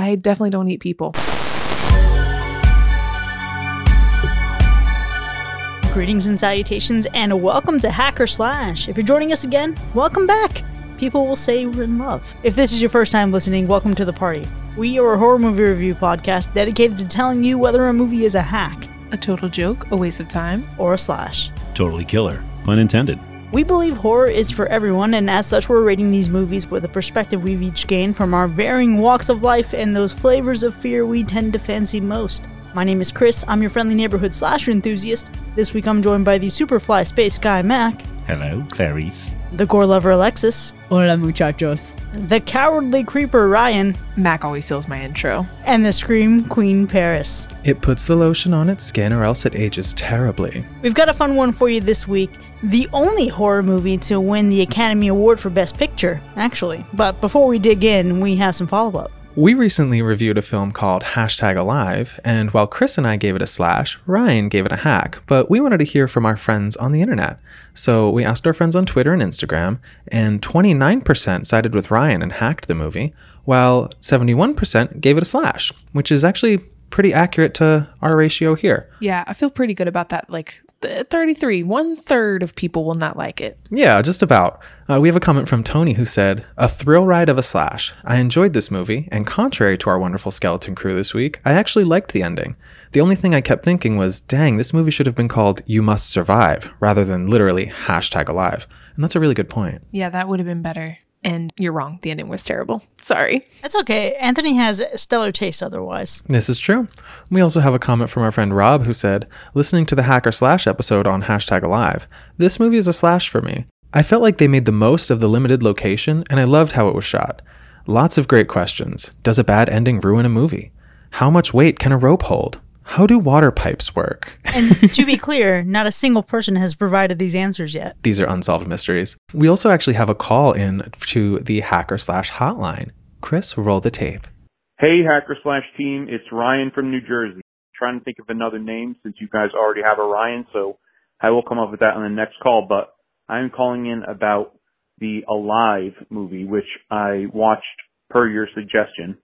I definitely don't eat people. Greetings and salutations, and welcome to Hacker Slash. If you're joining us again, welcome back. People will say we're in love. If this is your first time listening, welcome to the party. We are a horror movie review podcast dedicated to telling you whether a movie is a hack A total joke, a waste of time. or a slash. Totally killer. Pun intended. We believe horror is for everyone, and as such, we're rating these movies with a perspective we've each gained from our varying walks of life and those flavors of fear we tend to fancy most. My name is Chris, I'm your friendly neighborhood slasher enthusiast. This week I'm joined by the Superfly Space Guy Mac, Hello, Clarice. the gore lover Alexis, Hola, muchachos. the cowardly creeper Ryan, Mac always steals my intro. and the Scream Queen Paris. It puts the lotion on its skin or else it ages terribly. We've got a fun one for you this week. The only horror movie to win the Academy Award for Best Picture, actually. But before we dig in, we have some follow up. We recently reviewed a film called Hashtag Alive, and while Chris and I gave it a slash, Ryan gave it a hack, but we wanted to hear from our friends on the internet. So we asked our friends on Twitter and Instagram, and 29% sided with Ryan and hacked the movie, while 71% gave it a slash, which is actually pretty accurate to our ratio here. Yeah, I feel pretty good about that. Like th- 33, one third of people will not like it. Yeah, just about. Uh, we have a comment from Tony who said, A thrill ride of a slash. I enjoyed this movie, and contrary to our wonderful skeleton crew this week, I actually liked the ending. The only thing I kept thinking was, dang, this movie should have been called You Must Survive, rather than literally hashtag alive. And that's a really good point. Yeah, that would have been better. And you're wrong. The ending was terrible. Sorry. That's okay. Anthony has stellar taste otherwise. This is true. We also have a comment from our friend Rob who said, listening to the Hacker Slash episode on hashtag alive, this movie is a slash for me. I felt like they made the most of the limited location and I loved how it was shot. Lots of great questions. Does a bad ending ruin a movie? How much weight can a rope hold? How do water pipes work? And to be clear, not a single person has provided these answers yet. These are unsolved mysteries. We also actually have a call in to the Hacker Slash hotline. Chris, roll the tape. Hey, Hacker Slash team, it's Ryan from New Jersey. trying to think of another name since you guys already have a Ryan, so I will come up with that on the next call. But I'm calling in about the Alive movie, which I watched per your suggestion.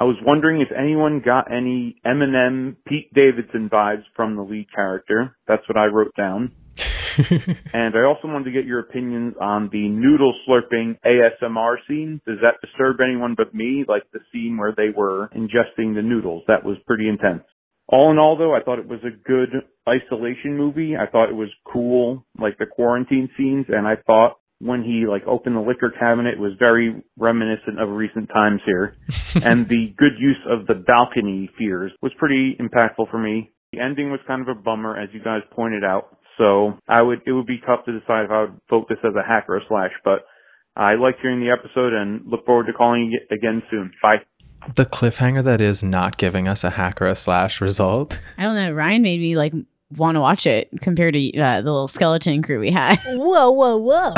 I was wondering if anyone got any Eminem Pete Davidson vibes from the lead character. That's what I wrote down. and I also wanted to get your opinions on the noodle slurping ASMR scene. Does that disturb anyone but me? Like the scene where they were ingesting the noodles. That was pretty intense. All in all though, I thought it was a good isolation movie. I thought it was cool, like the quarantine scenes, and I thought when he like opened the liquor cabinet was very reminiscent of recent times here. and the good use of the balcony fears was pretty impactful for me. The ending was kind of a bummer, as you guys pointed out. So I would, it would be tough to decide if I would vote this as a hack or a slash, but I liked hearing the episode and look forward to calling you again soon. Bye. The cliffhanger that is not giving us a hack or a slash result. I don't know. Ryan made me like want to watch it compared to uh, the little skeleton crew we had. Whoa, whoa, whoa.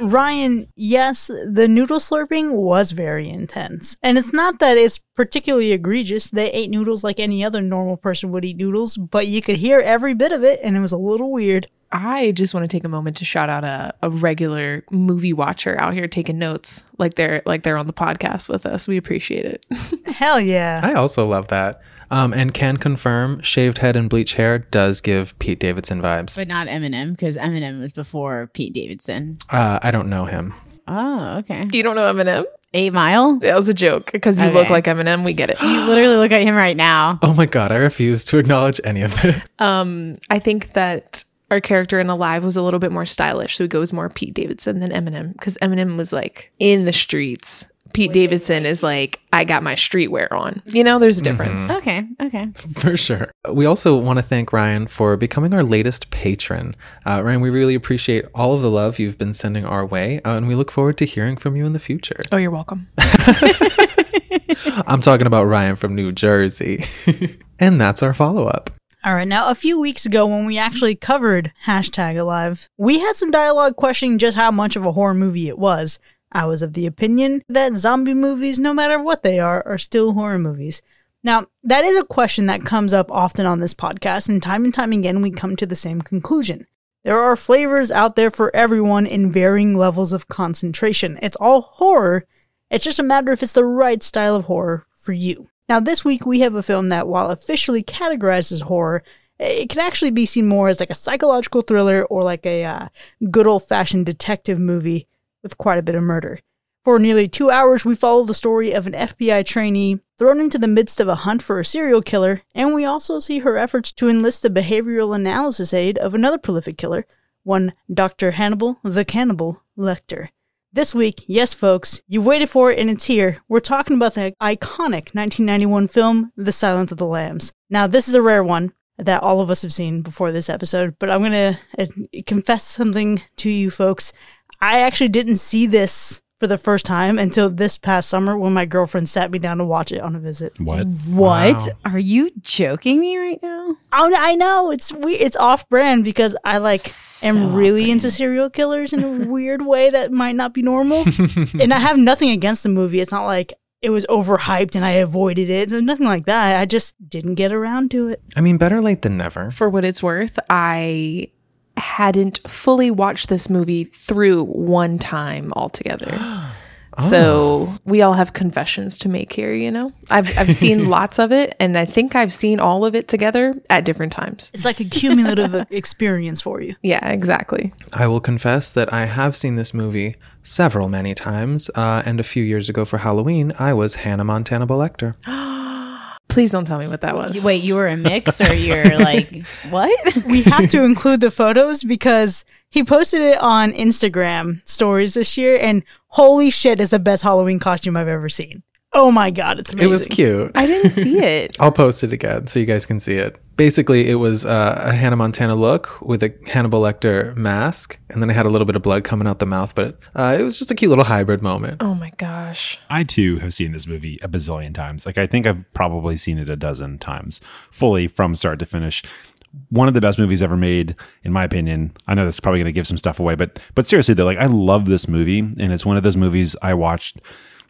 Ryan, yes, the noodle slurping was very intense. And it's not that it's particularly egregious. They ate noodles like any other normal person would eat noodles, but you could hear every bit of it, and it was a little weird. I just want to take a moment to shout out a, a regular movie watcher out here taking notes like they're like they're on the podcast with us. We appreciate it. Hell yeah. I also love that. Um, and can confirm shaved head and bleach hair does give Pete Davidson vibes. but not Eminem because Eminem was before Pete Davidson. Uh, I don't know him. Oh, okay. you don't know Eminem? Eight Mile? That was a joke because you look like Eminem. We get it. You literally look at him right now. Oh my god, I refuse to acknowledge any of it. Um, I think that our character in Alive was a little bit more stylish, so he goes more Pete Davidson than Eminem because Eminem was like in the streets. Pete Davidson is like, I got my streetwear on. You know, there's a difference. Okay, okay. For sure. We also want to thank Ryan for becoming our latest patron. Uh, Ryan, we really appreciate all of the love you've been sending our way, uh, and we look forward to hearing from you in the future. Oh, you're welcome. I'm talking about Ryan from New Jersey. and that's our follow up. All right, now a few weeks ago when we actually covered hashtag alive, we had some dialogue questioning just how much of a horror movie it was. I was of the opinion that zombie movies, no matter what they are, are still horror movies. Now, that is a question that comes up often on this podcast, and time and time again we come to the same conclusion. There are flavors out there for everyone in varying levels of concentration. It's all horror, It's just a matter if it's the right style of horror for you. Now, this week we have a film that, while officially categorized as horror, it can actually be seen more as like a psychological thriller or like a uh, good old fashioned detective movie with quite a bit of murder. For nearly two hours, we follow the story of an FBI trainee thrown into the midst of a hunt for a serial killer, and we also see her efforts to enlist the behavioral analysis aid of another prolific killer, one Dr. Hannibal the Cannibal Lecter. This week, yes, folks, you've waited for it and it's here. We're talking about the iconic 1991 film, The Silence of the Lambs. Now, this is a rare one that all of us have seen before this episode, but I'm going to uh, confess something to you folks. I actually didn't see this for the first time until this past summer when my girlfriend sat me down to watch it on a visit. What? What? Wow. Are you joking me right now? Oh, I know it's we it's off brand because I like am So really into serial killers in a weird way that might not be normal. and I have nothing against the movie. It's not like it was overhyped and I avoided it. So nothing like that. I just didn't get around to it. I mean, better late than never. For what it's worth, I hadn't fully watched this movie through one time altogether. So we all have confessions to make here, you know. I've I've seen lots of it, and I think I've seen all of it together at different times. It's like a cumulative experience for you. Yeah, exactly. I will confess that I have seen this movie several many times, uh, and a few years ago for Halloween, I was Hannah Montana Lecter. Please don't tell me what that was. Wait, you were a mix or you're like, what? We have to include the photos because he posted it on Instagram stories this year and holy shit is the best Halloween costume I've ever seen. Oh my god, it's amazing. It was cute. I didn't see it. I'll post it again so you guys can see it. Basically, it was uh, a Hannah Montana look with a Hannibal Lecter mask, and then I had a little bit of blood coming out the mouth, but uh, it was just a cute little hybrid moment. Oh my gosh. I too have seen this movie a bazillion times. Like I think I've probably seen it a dozen times, fully from start to finish. One of the best movies ever made, in my opinion. I know that's probably going to give some stuff away, but but seriously though, like I love this movie, and it's one of those movies I watched.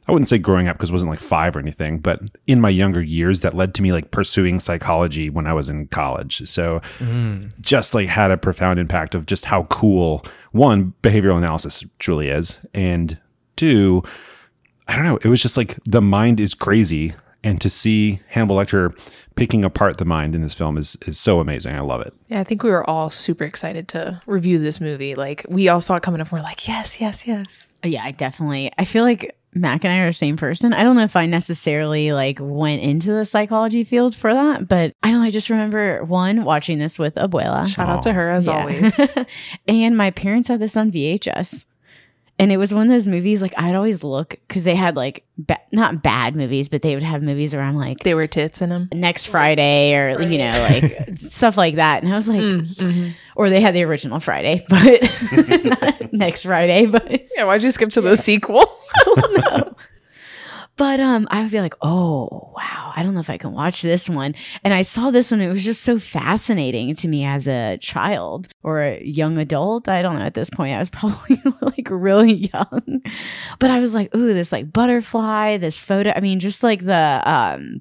I wouldn't say growing up because it wasn't like five or anything, but in my younger years that led to me like pursuing psychology when I was in college. So mm. just like had a profound impact of just how cool one behavioral analysis truly is, and two, I don't know. It was just like the mind is crazy, and to see Hannibal Lecter picking apart the mind in this film is is so amazing. I love it. Yeah, I think we were all super excited to review this movie. Like we all saw it coming up. And we're like, yes, yes, yes. Yeah, I definitely. I feel like Mac and I are the same person. I don't know if I necessarily like went into the psychology field for that, but I don't know. I just remember one watching this with Abuela. Shout out to her as Yeah. always. and my parents had this on VHS. And it was one of those movies like I'd always look because they had like ba- not bad movies, but they would have movies around like They were tits in them. next Friday or you know like stuff like that. And I was like, Mm-hmm. or they had the original Friday, but not next Friday. But Yeah, why'd you skip to the sequel? But um, I would be like, oh wow, I don't know if I can watch this one. And I saw this one; it was just so fascinating to me as a child or a young adult. I don't know. At this point, I was probably like really young, but I was like, ooh, this like butterfly, this photo. I mean, just like the um,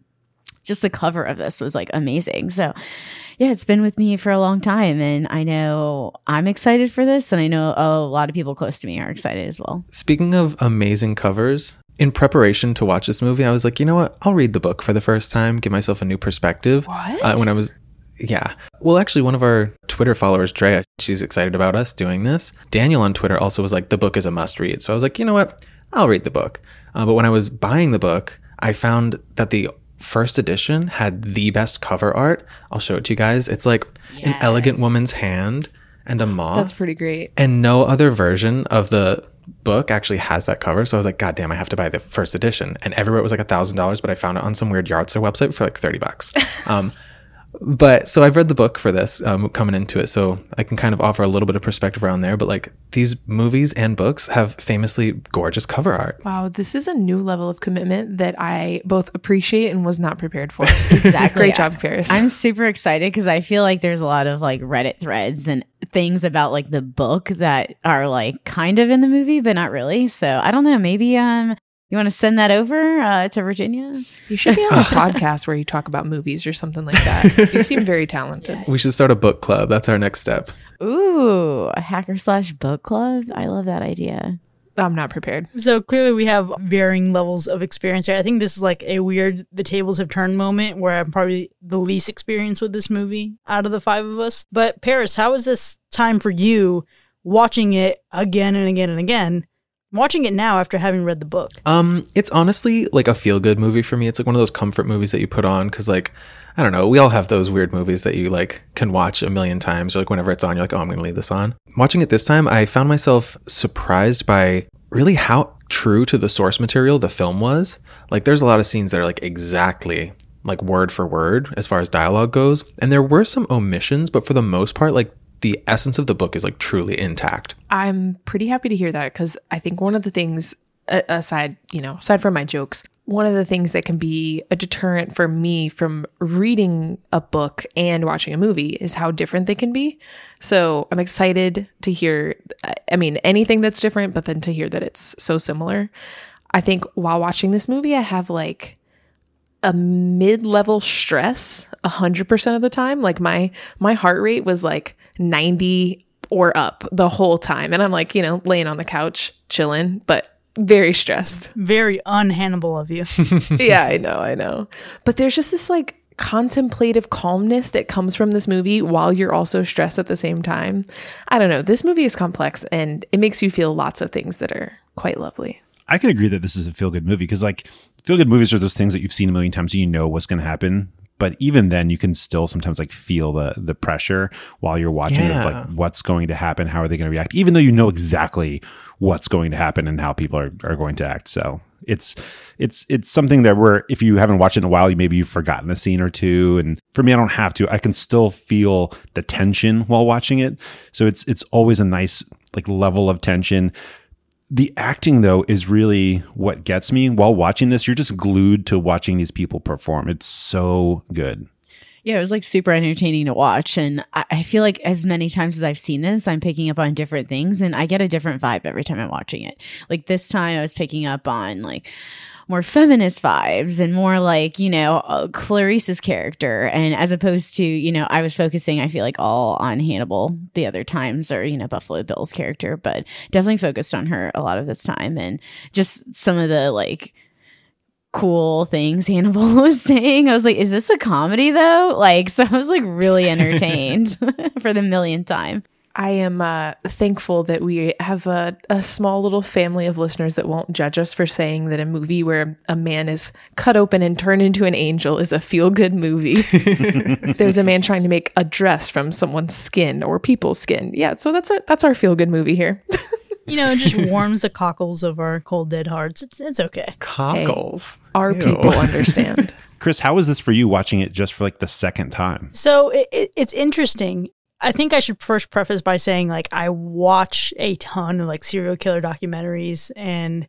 just the cover of this was like amazing. So. Yeah, it's been with me for a long time, and I know I'm excited for this, and I know a lot of people close to me are excited as well. Speaking of amazing covers, in preparation to watch this movie, I was like, you know what? I'll read the book for the first time, give myself a new perspective. What? Uh, when I was, yeah. Well, actually, one of our Twitter followers, Drea, she's excited about us doing this. Daniel on Twitter also was like, the book is a must read. So I was like, you know what? I'll read the book. Uh, but when I was buying the book, I found that the first edition had the best cover art. I'll show it to you guys. It's like an elegant woman's hand and a moth That's pretty great. and no other version of the book actually has that cover. So I was like, God damn, I have to buy the first edition. And everywhere it was like a thousand dollars, but I found it on some weird yard sale website for like 30 bucks. Um, but so I've read the book for this um, coming into it. So I can kind of offer a little bit of perspective around there. But like these movies and books have famously gorgeous cover art. Wow, this is a new level of commitment that I both appreciate and was not prepared for. Exactly. Great job, Paris. I'm super excited because I feel like there's a lot of like Reddit threads and things about like the book that are like kind of in the movie, but not really. So I don't know. Maybe um you want to send that over uh, to Virginia? you should be on a podcast where you talk about movies or something like that. You seem very talented. We should start a book club. That's our next step. Ooh, a hacker slash book club. I love that idea. I'm not prepared. So clearly, we have varying levels of experience here. I think this is like a weird the tables have turned moment where I'm probably the least experienced with this movie out of the five of us. But Paris, how was this time for you watching it again and again and again? Watching it now after having read the book. Um, it's honestly like a feel good movie for me. It's like one of those comfort movies that you put on because, like, I don't know, we all have those weird movies that you like can watch a million times. Or like whenever it's on, you're like, oh, I'm going to leave this on. Watching it this time, I found myself surprised by really how true to the source material the film was. Like, there's a lot of scenes that are like exactly like word for word as far as dialogue goes, and there were some omissions, but for the most part, like the essence of the book is like truly intact. I'm pretty happy to hear that because I think one of the things, aside, you know, aside from my jokes, one of the things that can be a deterrent for me from reading a book and watching a movie is how different they can be. So I'm excited to hear, I mean, anything that's different, but then to hear that it's so similar. I think while watching this movie, I have like a mid-level stress 100% of the time like my my heart rate was like 90 or up the whole time. And i'm like you know laying on the couch chilling but very stressed. Very unhannibal of you. yeah i know i know. But there's just this like contemplative calmness that comes from this movie while you're also stressed at the same time. I don't know. This movie is complex and it makes you feel lots of things that are quite lovely. I can agree that this is a feel good movie because like feel good movies are those things that you've seen a million times and you know what's going to happen. But even then, you can still sometimes like feel the the pressure while you're watching it of like what's going to happen, how are they going to react, even though you know exactly what's going to happen and how people are, are going to act. So it's it's it's something that we're if you haven't watched it in a while, you maybe you've forgotten a scene or two. And for me, I don't have to. I can still feel the tension while watching it. So it's it's always a nice like level of tension the acting though is really what gets me while watching this you're just glued to watching these people perform it's so good Yeah, it was like super entertaining to watch. And I, I feel like as many times as I've seen this, I'm picking up on different things and I get a different vibe every time I'm watching it. Like this time, I was picking up on like more feminist vibes and more like, you know, uh, Clarice's character. And as opposed to, you know, I was focusing, I feel like, all on Hannibal the other times or, you know, Buffalo Bill's character, but definitely focused on her a lot of this time. And just some of the like, cool things Hannibal was saying. I was like, is this a comedy though? Like, so I was like really entertained for the millionth time. I am uh, thankful that we have a, a small little family of listeners that won't judge us for saying that a movie where a man is cut open and turned into an angel is a feel good movie. There's a man trying to make a dress from someone's skin or people's skin. Yeah, so that's our, that's our feel good movie here. You know, it just warms the cockles of our cold dead hearts. It's it's okay. Cockles. Our Ew. people understand. chris how was this for you watching it just for like the second time So it, it, it's interesting. I think I should first preface by saying like I watch a ton of like serial killer documentaries and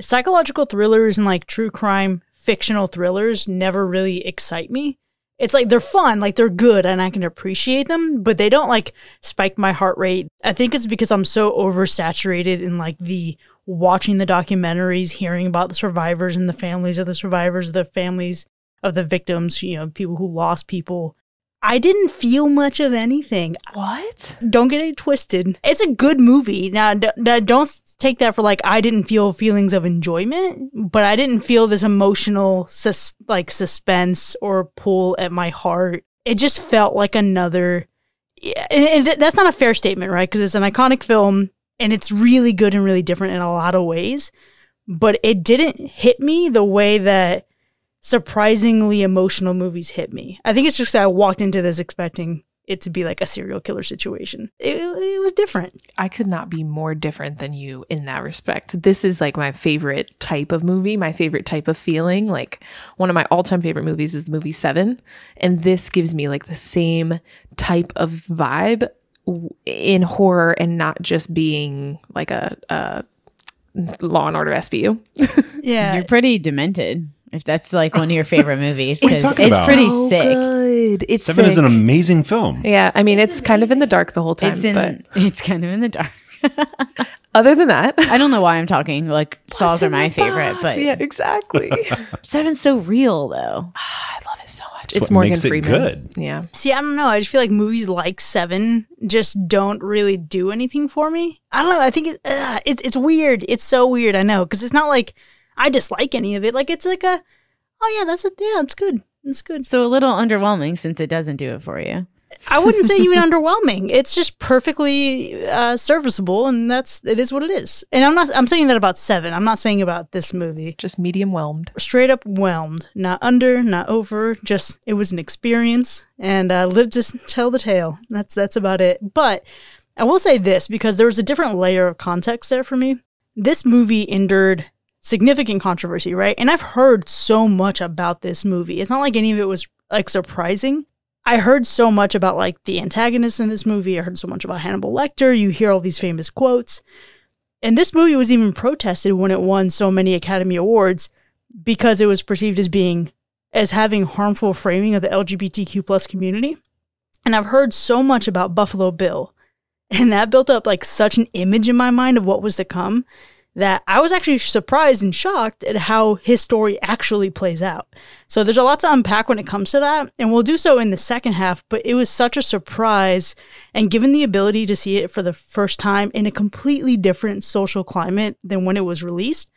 psychological thrillers and like true crime fictional thrillers never really excite me. It's like they're fun, like they're good and I can appreciate them, but they don't like spike my heart rate. I think it's because I'm so oversaturated in like the watching the documentaries, hearing about the survivors and the families of the survivors, the families of the victims, you know, people who lost people. I didn't feel much of anything. what? Don't get it twisted. It's a good movie. Now, d- d- don't take that for like I didn't feel feelings of enjoyment, but I didn't feel this emotional sus- like suspense or pull at my heart. It just felt like another. And, and that's not a fair statement, right? Because it's an iconic film and it's really good and really different in a lot of ways. But it didn't hit me the way that surprisingly emotional movies hit me. I think it's just that I walked into this expecting it to be like a serial killer situation. It, it was different. I could not be more different than you in that respect. This is like my favorite type of movie, my favorite type of feeling. Like one of my all time favorite movies is the movie Seven. And this gives me like the same type of vibe in horror and not just being like a, a Law and Order SVU. Yeah. You're pretty demented. If that's like one of your favorite movies, What are you because it's about? pretty So sick. Good. It's seven is an amazing film Yeah, I mean it's kind of in the dark the whole time, It's in. but It's kind of in the dark. other than that, I don't know why I'm talking. Like saws are my favorite, box? but yeah, exactly. Seven's so real though. I love it so much. That's it's what Morgan makes it Freeman. good. Yeah. See, I don't know. I just feel like movies like Seven just don't really do anything for me. I don't know. I think it, uh, it's it's weird. It's so weird. I know because it's not like I dislike any of it. Like it's like a, oh yeah, that's a yeah, it's good. It's good. So a little underwhelming since it doesn't do it for you. I wouldn't say even underwhelming. It's just perfectly uh, serviceable, and that's it is what it is. And I'm not. I'm saying that about Seven. I'm not saying about this movie. Just medium whelmed. Straight up whelmed, not under, not over. Just it was an experience, and uh, live just tell the tale. That's that's about it. But I will say this because there was a different layer of context there for me. This movie endured significant controversy, right? And I've heard so much about this movie. It's not like any of it was like surprising. I heard so much about like the antagonists in this movie. I heard so much about Hannibal Lecter. You hear all these famous quotes. And this movie was even protested when it won so many Academy Awards because it was perceived as being as having harmful framing of the LGBTQ plus community. And I've heard so much about Buffalo Bill. And that built up like such an image in my mind of what was to come that I was actually surprised and shocked at how his story actually plays out. So there's a lot to unpack when it comes to that, and we'll do so in the second half, but it was such a surprise. And given the ability to see it for the first time in a completely different social climate than when it was released,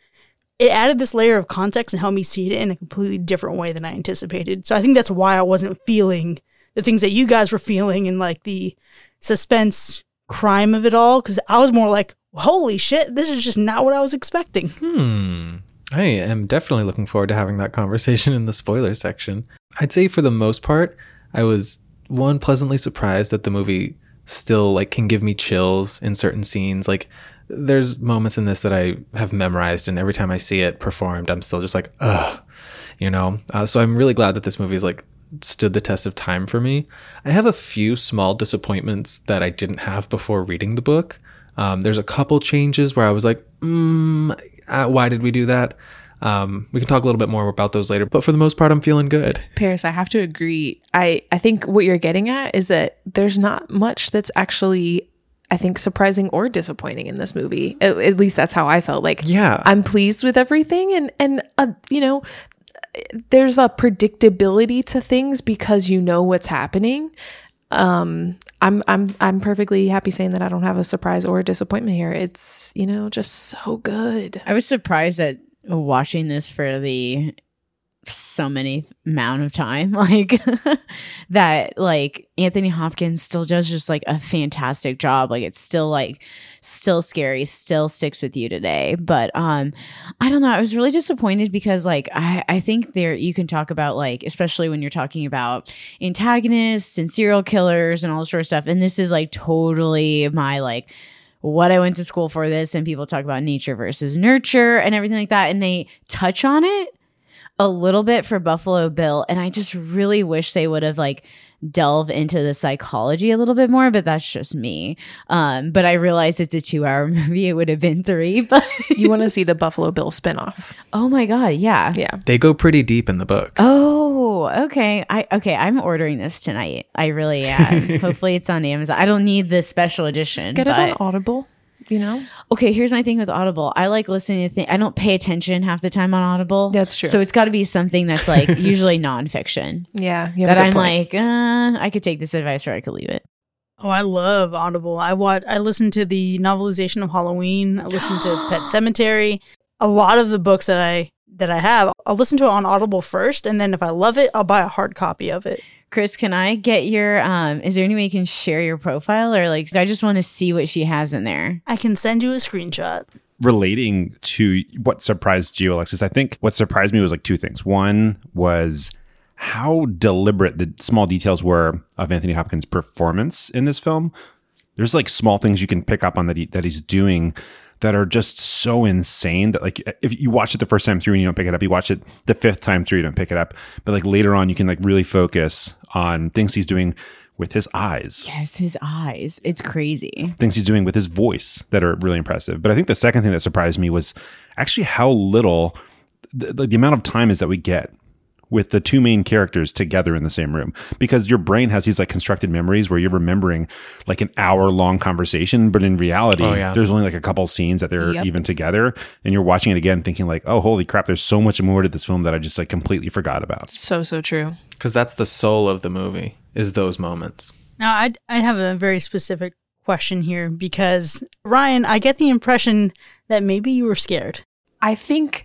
it added this layer of context and helped me see it in a completely different way than I anticipated. So I think that's why I wasn't feeling the things that you guys were feeling and like the suspense crime of it all, because I was more like, holy shit, this is just not what I was expecting. Hmm. I am definitely looking forward to having that conversation in the spoiler section. I'd say for the most part, I was one pleasantly surprised that the movie still like can give me chills in certain scenes. Like there's moments in this that I have memorized, and every time I see it performed, I'm still just like, ugh, you know. Uh, so I'm really glad that this movie's like stood the test of time for me. I have a few small disappointments that I didn't have before reading the book. Um, there's a couple changes where I was like, mm, uh, why did we do that? Um, we can talk a little bit more about those later, but for the most part, I'm feeling good. Paris, I have to agree. I, I think what you're getting at is that there's not much that's actually, I think, surprising or disappointing in this movie. At, at least that's how I felt. Like, Yeah. I'm pleased with everything, and and uh, you know, there's a predictability to things because you know what's happening. Um, I'm I'm I'm perfectly happy saying that I don't have a surprise or a disappointment here. It's you know just so good. I was surprised at watching this for the so many amount of time like that like Anthony Hopkins still does just like a fantastic job. Like it's still like still scary still sticks with you today. But um I don't know. I was really disappointed because like I I think there you can talk about like especially when you're talking about antagonists and serial killers and all this sort of stuff. And this is like totally my like what I went to school for this. And people talk about nature versus nurture and everything like that. And they touch on it a little bit for Buffalo Bill and I just really wish they would have like delve into the psychology a little bit more but that's just me um but I realized it's a 2 hour movie it would have been 3 but You want to see the Buffalo Bill spinoff? oh my god yeah Yeah. They go pretty deep in the book. Oh, okay. I okay. I'm ordering this tonight. I really am. Hopefully, it's on Amazon. I don't need the special edition. Get it on Audible. You know, Okay, here's my thing with Audible. I like listening to things. I don't pay attention half the time on Audible. That's true. So it's got to be something that's like usually nonfiction. yeah. You have That I'm point. like, uh, I could take this advice or I could leave it. Oh, I love Audible. I watch. I listen to the novelization of Halloween. I listen to Pet Sematary. A lot of the books that I that I have, I'll listen to it on Audible first, and then if I love it, I'll buy a hard copy of it. Chris, can I get your? um Is there any way you can share your profile or like? I just want to see what she has in there. I can send you a screenshot. relating to what surprised you, Alexis, I think what surprised me was like two things. One was how deliberate the small details were of Anthony Hopkins' performance in this film. There's like small things you can pick up on that he, that he's doing that are just so insane that like if you watch it the first time through and you don't pick it up, you watch it the fifth time through you don't pick it up, but like later on you can like really focus on things he's doing with his eyes Yes, his eyes. It's crazy. things he's doing with his voice that are really impressive. But I think the second thing that surprised me was actually how little the, the, the amount of time is that we get with the two main characters together in the same room because your brain has these like constructed memories where you're remembering like an hour long conversation but in reality Oh, yeah. there's only like a couple scenes that they're Yep. even together and you're watching it again thinking like oh holy crap there's so much more to this film that I just like completely forgot about so so true. because that's the soul of the movie is those moments. Now, I I have a very specific question here because Ryan, I get the impression that maybe you were scared. I think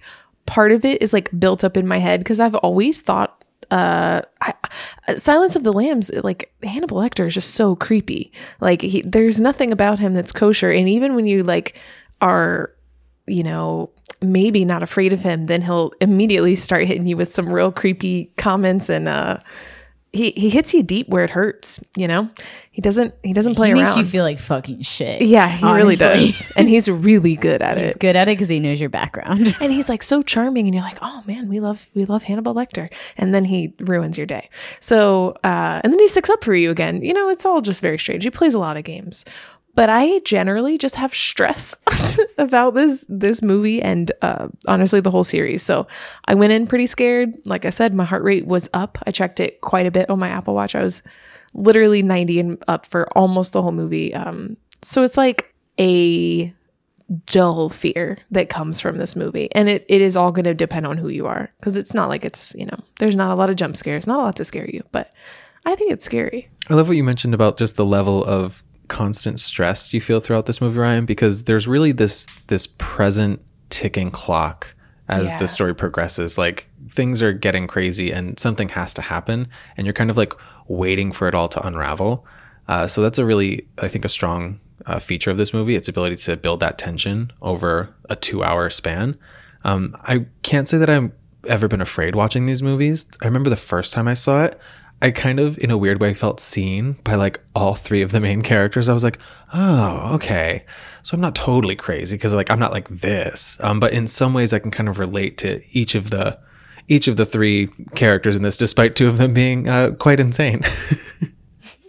part of it is like built up in my head because I've always thought uh I, uh, Silence of the Lambs like Hannibal Lecter is just so creepy. Like he, there's nothing about him that's kosher and even when you like are you know maybe not afraid of him then he'll immediately start hitting you with some real creepy comments and uh he he hits you deep where it hurts, you know? He doesn't he doesn't play he makes around. you feel like fucking shit. yeah, he really does. and he's really good at He's it. He's good at it because he knows your background. and he's like so charming and you're like oh man we love we love hannibal lecter and then he ruins your day so uh and then he sticks up for you again you know it's all just very strange he plays a lot of games but i generally just have stress about this this movie and uh honestly the whole series. So i went in pretty scared. Like i said my heart rate was up. I checked it quite a bit on my apple watch. I was literally 90 and up for almost the whole movie. Um so it's like a dull fear that comes from this movie. And it, it is all going to depend on who you are because it's not like it's, you know, there's not a lot of jump scares, not a lot to scare you, but I think it's scary. I love what you mentioned about just the level of constant stress you feel throughout this movie, Ryan, because there's really this this present ticking clock as Yeah. the story progresses. Like things are getting crazy and something has to happen, and you're kind of like waiting for it all to unravel. Uh, so that's a really, I think, a strong uh, feature of this movie. Its ability to build that tension over a two-hour span. Um, I can't say that I've ever been afraid watching these movies. I remember the first time I saw it, I kind of, in a weird way, felt seen by like all three of the main characters. I was like, oh, okay. So I'm not totally crazy because like I'm not like this. Um, but in some ways, I can kind of relate to each of the each of the three characters in this, despite two of them being uh, quite insane.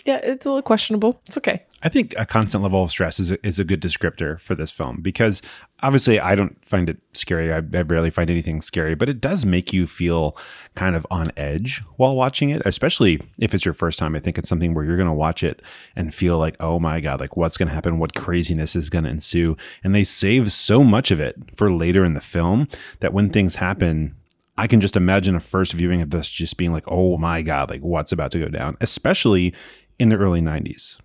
Yeah, it's a little questionable. It's okay. I think a constant level of stress is a, is a good descriptor for this film because obviously I don't find it scary. I, I barely find anything scary, but it does make you feel kind of on edge while watching it, especially if it's your first time. I think it's something where you're going to watch it and feel like, oh my God, like what's going to happen? What craziness is going to ensue? And they save so much of it for later in the film that when things happen, I can just imagine a first viewing of this just being like, oh my God, like what's about to go down, especially in the early 90s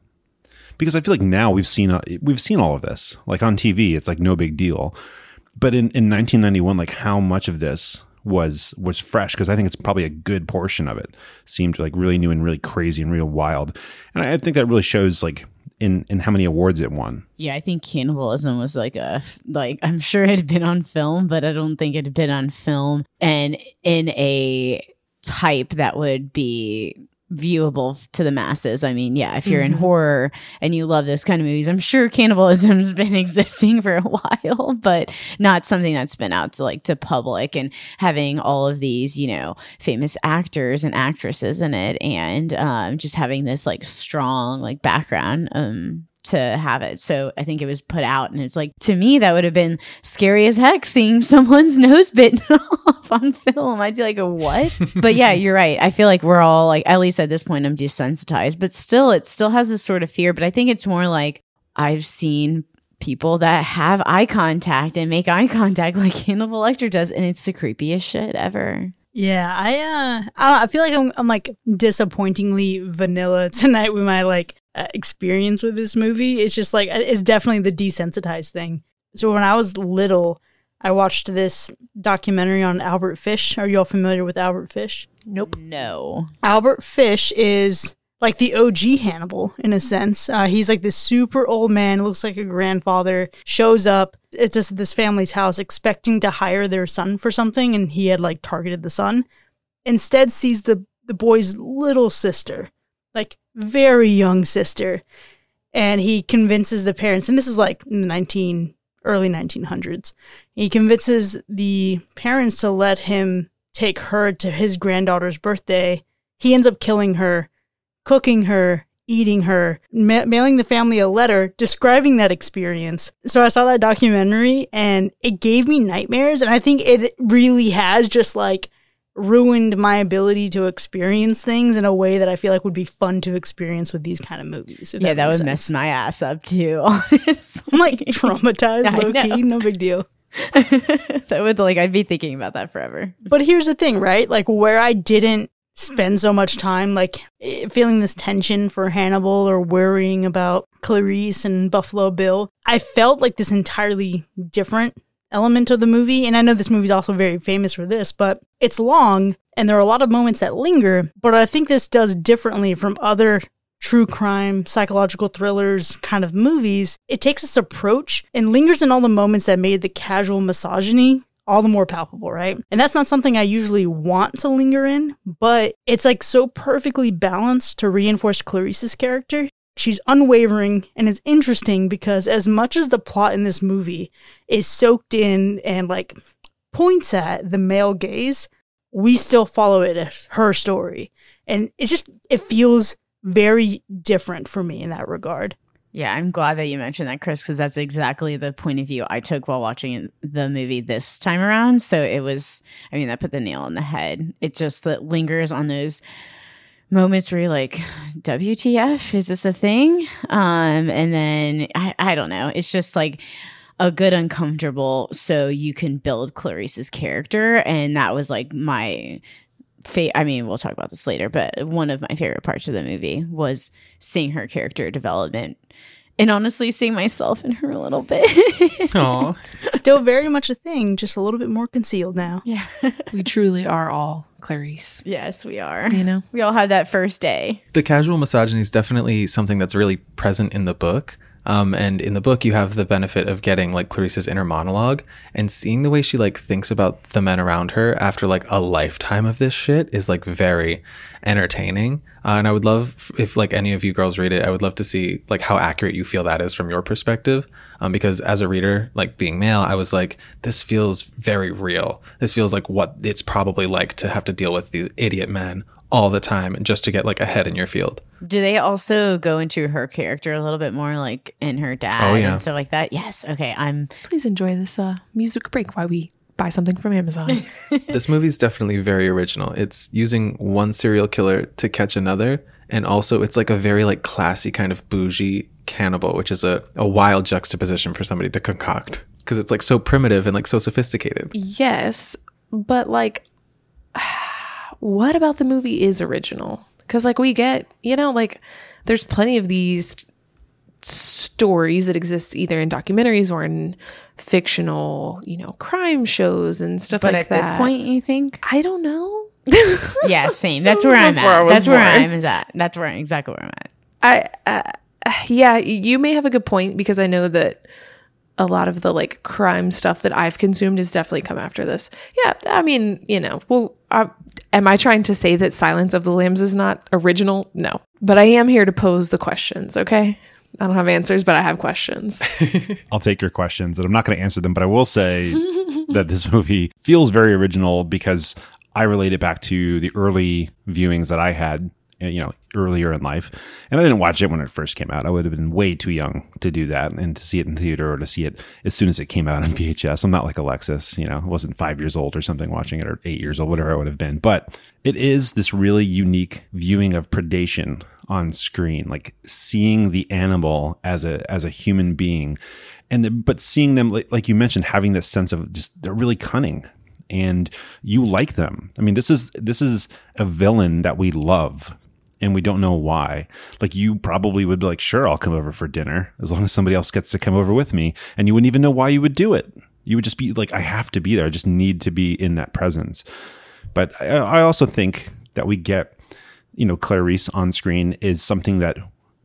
because I feel like now we've seen uh, we've seen all of this like on TV. It's like no big deal, but in, in 1991, like how much of this was was fresh? Because I think it's probably a good portion of it seemed like really new and really crazy and real wild, and I, I think that really shows like in in how many awards it won. Yeah, I think cannibalism was like a like I'm sure it had been on film, but I don't think it had been on film and in a type that would be viewable to the masses. I mean, yeah, if you're in horror and you love this kind of movies, I'm sure cannibalism's been existing for a while, but not something that's been out to like to public and having all of these, you know, famous actors and actresses in it and um just having this like strong like background um to have it. So I think it was put out and it's like to me that would have been scary as heck seeing someone's nose bitten off on film. I'd be like, what? but yeah, you're right. I feel like we're all like at least at this point I'm desensitized, but still it still has this sort of fear, but I think it's more like I've seen people that have eye contact and make eye contact like Hannibal Lecter does and it's the creepiest shit ever. Yeah, I uh, I, don't know, I feel like I'm, I'm like disappointingly vanilla tonight with my like uh, experience with this movie. It's just like it's definitely the desensitized thing. So when I was little, I watched this documentary on Albert Fish. Are you all familiar with Albert Fish? Nope. No. Albert Fish is like the OG Hannibal in a sense. Uh, he's like this super old man, looks like a grandfather, shows up. It's just this family's house expecting to hire their son for something, and he had like targeted the son. Instead, sees the, the boy's little sister, like very young sister, and he convinces the parents, and this is like in the 19, early 1900s. He convinces the parents to let him take her to his granddaughter's birthday. He ends up killing her, cooking her, eating her, ma- mailing the family a letter describing that experience. So I saw that documentary and it gave me nightmares. And I think it really has just like ruined my ability to experience things in a way that I feel like would be fun to experience with these kind of movies. Yeah, that makes would sense. mess my ass up too, honestly. I'm like traumatized, low key, no big deal. that would like I'd be thinking about that forever. But here's the thing, right? Like where I didn't spend so much time like eh, feeling this tension for Hannibal or worrying about Clarice and Buffalo Bill. I felt like this entirely different element of the movie. And I know this movie's also very famous for this, but it's long and there are a lot of moments that linger. But I think this does differently from other true crime, psychological thrillers kind of movies. It takes this approach and lingers in all the moments that made the casual misogyny all the more palpable, right? And that's not something I usually want to linger in, but it's like so perfectly balanced to reinforce Clarice's character. She's unwavering and it's interesting because as much as the plot in this movie is soaked in and like points at the male gaze, we still follow it as her story. And it just it feels very different for me in that regard. Yeah, I'm glad that you mentioned that, Chris, because that's exactly the point of view I took while watching the movie this time around. So it was, I mean, that put the nail on the head. It just that lingers on those moments where you're like, WTF, is this a thing? Um, and then I, I don't know. It's just like a good uncomfortable so you can build Clarice's character. And that was like my I mean, we'll talk about this later, but one of my favorite parts of the movie was seeing her character development and honestly seeing myself in her a little bit. Aw. Still very much a thing, just a little bit more concealed now. yeah. We truly are all Clarice. yes, we are. You know? We all had that first day. the casual misogyny is definitely something that's really present in the book. Um, and in the book, you have the benefit of getting like Clarice's inner monologue and seeing the way she like thinks about the men around her after like a lifetime of this shit is like very entertaining. Uh, and I would love if like any of you girls read it, I would love to see like how accurate you feel that is from your perspective. Um, because as a reader, like being male, I was like, this feels very real. This feels like what it's probably like to have to deal with these idiot men all the time just to get like ahead in your field. Do they also go into her character a little bit more, like in her dad Oh, yeah. and stuff like that? Yes. Okay. I'm. Please enjoy this uh, music break while we buy something from Amazon. this movie's definitely very original. It's using one serial killer to catch another, and also it's like a very like classy kind of bougie cannibal, which is a, a wild juxtaposition for somebody to concoct because it's like so primitive and like so sophisticated. yes, but like, what about the movie is original? Because like we get, you know, like there's plenty of these stories that exist either in documentaries or in fictional, you know, crime shows and stuff But like at this point, you think? I don't know. Yeah, same. That's where I'm at. That's where. I'm is at. That's where exactly where I'm at. I uh, yeah, you may have a good point because I know that a lot of the like crime stuff that I've consumed has definitely come after this. Yeah, I mean, you know, well, uh, am I trying to say that Silence of the Lambs is not original? No, but I am here to pose the questions. Okay, I don't have answers, but I have questions. I'll take your questions, and I'm not going to answer them, but I will say that this movie feels very original because I relate it back to the early viewings that I had, Uh, you know, earlier in life. And I didn't watch it when it first came out. I would have been way too young to do that and to see it in theater or to see it as soon as it came out on VHS. I'm not like Alexis, you know, I wasn't five years old or something watching it or eight years old, whatever I would have been. But it is this really unique viewing of predation on screen, like seeing the animal as a as a human being, and the, but seeing them like, like you mentioned, having this sense of just they're really cunning, and you like them. I mean, this is this is a villain that we love, and we don't know why. Like you probably would be like, sure, I'll come over for dinner as long as somebody else gets to come over with me, and you wouldn't even know why you would do it. You would just be like, I have to be there. I just need to be in that presence. But I, I also think that we get you know Clarice on screen is something that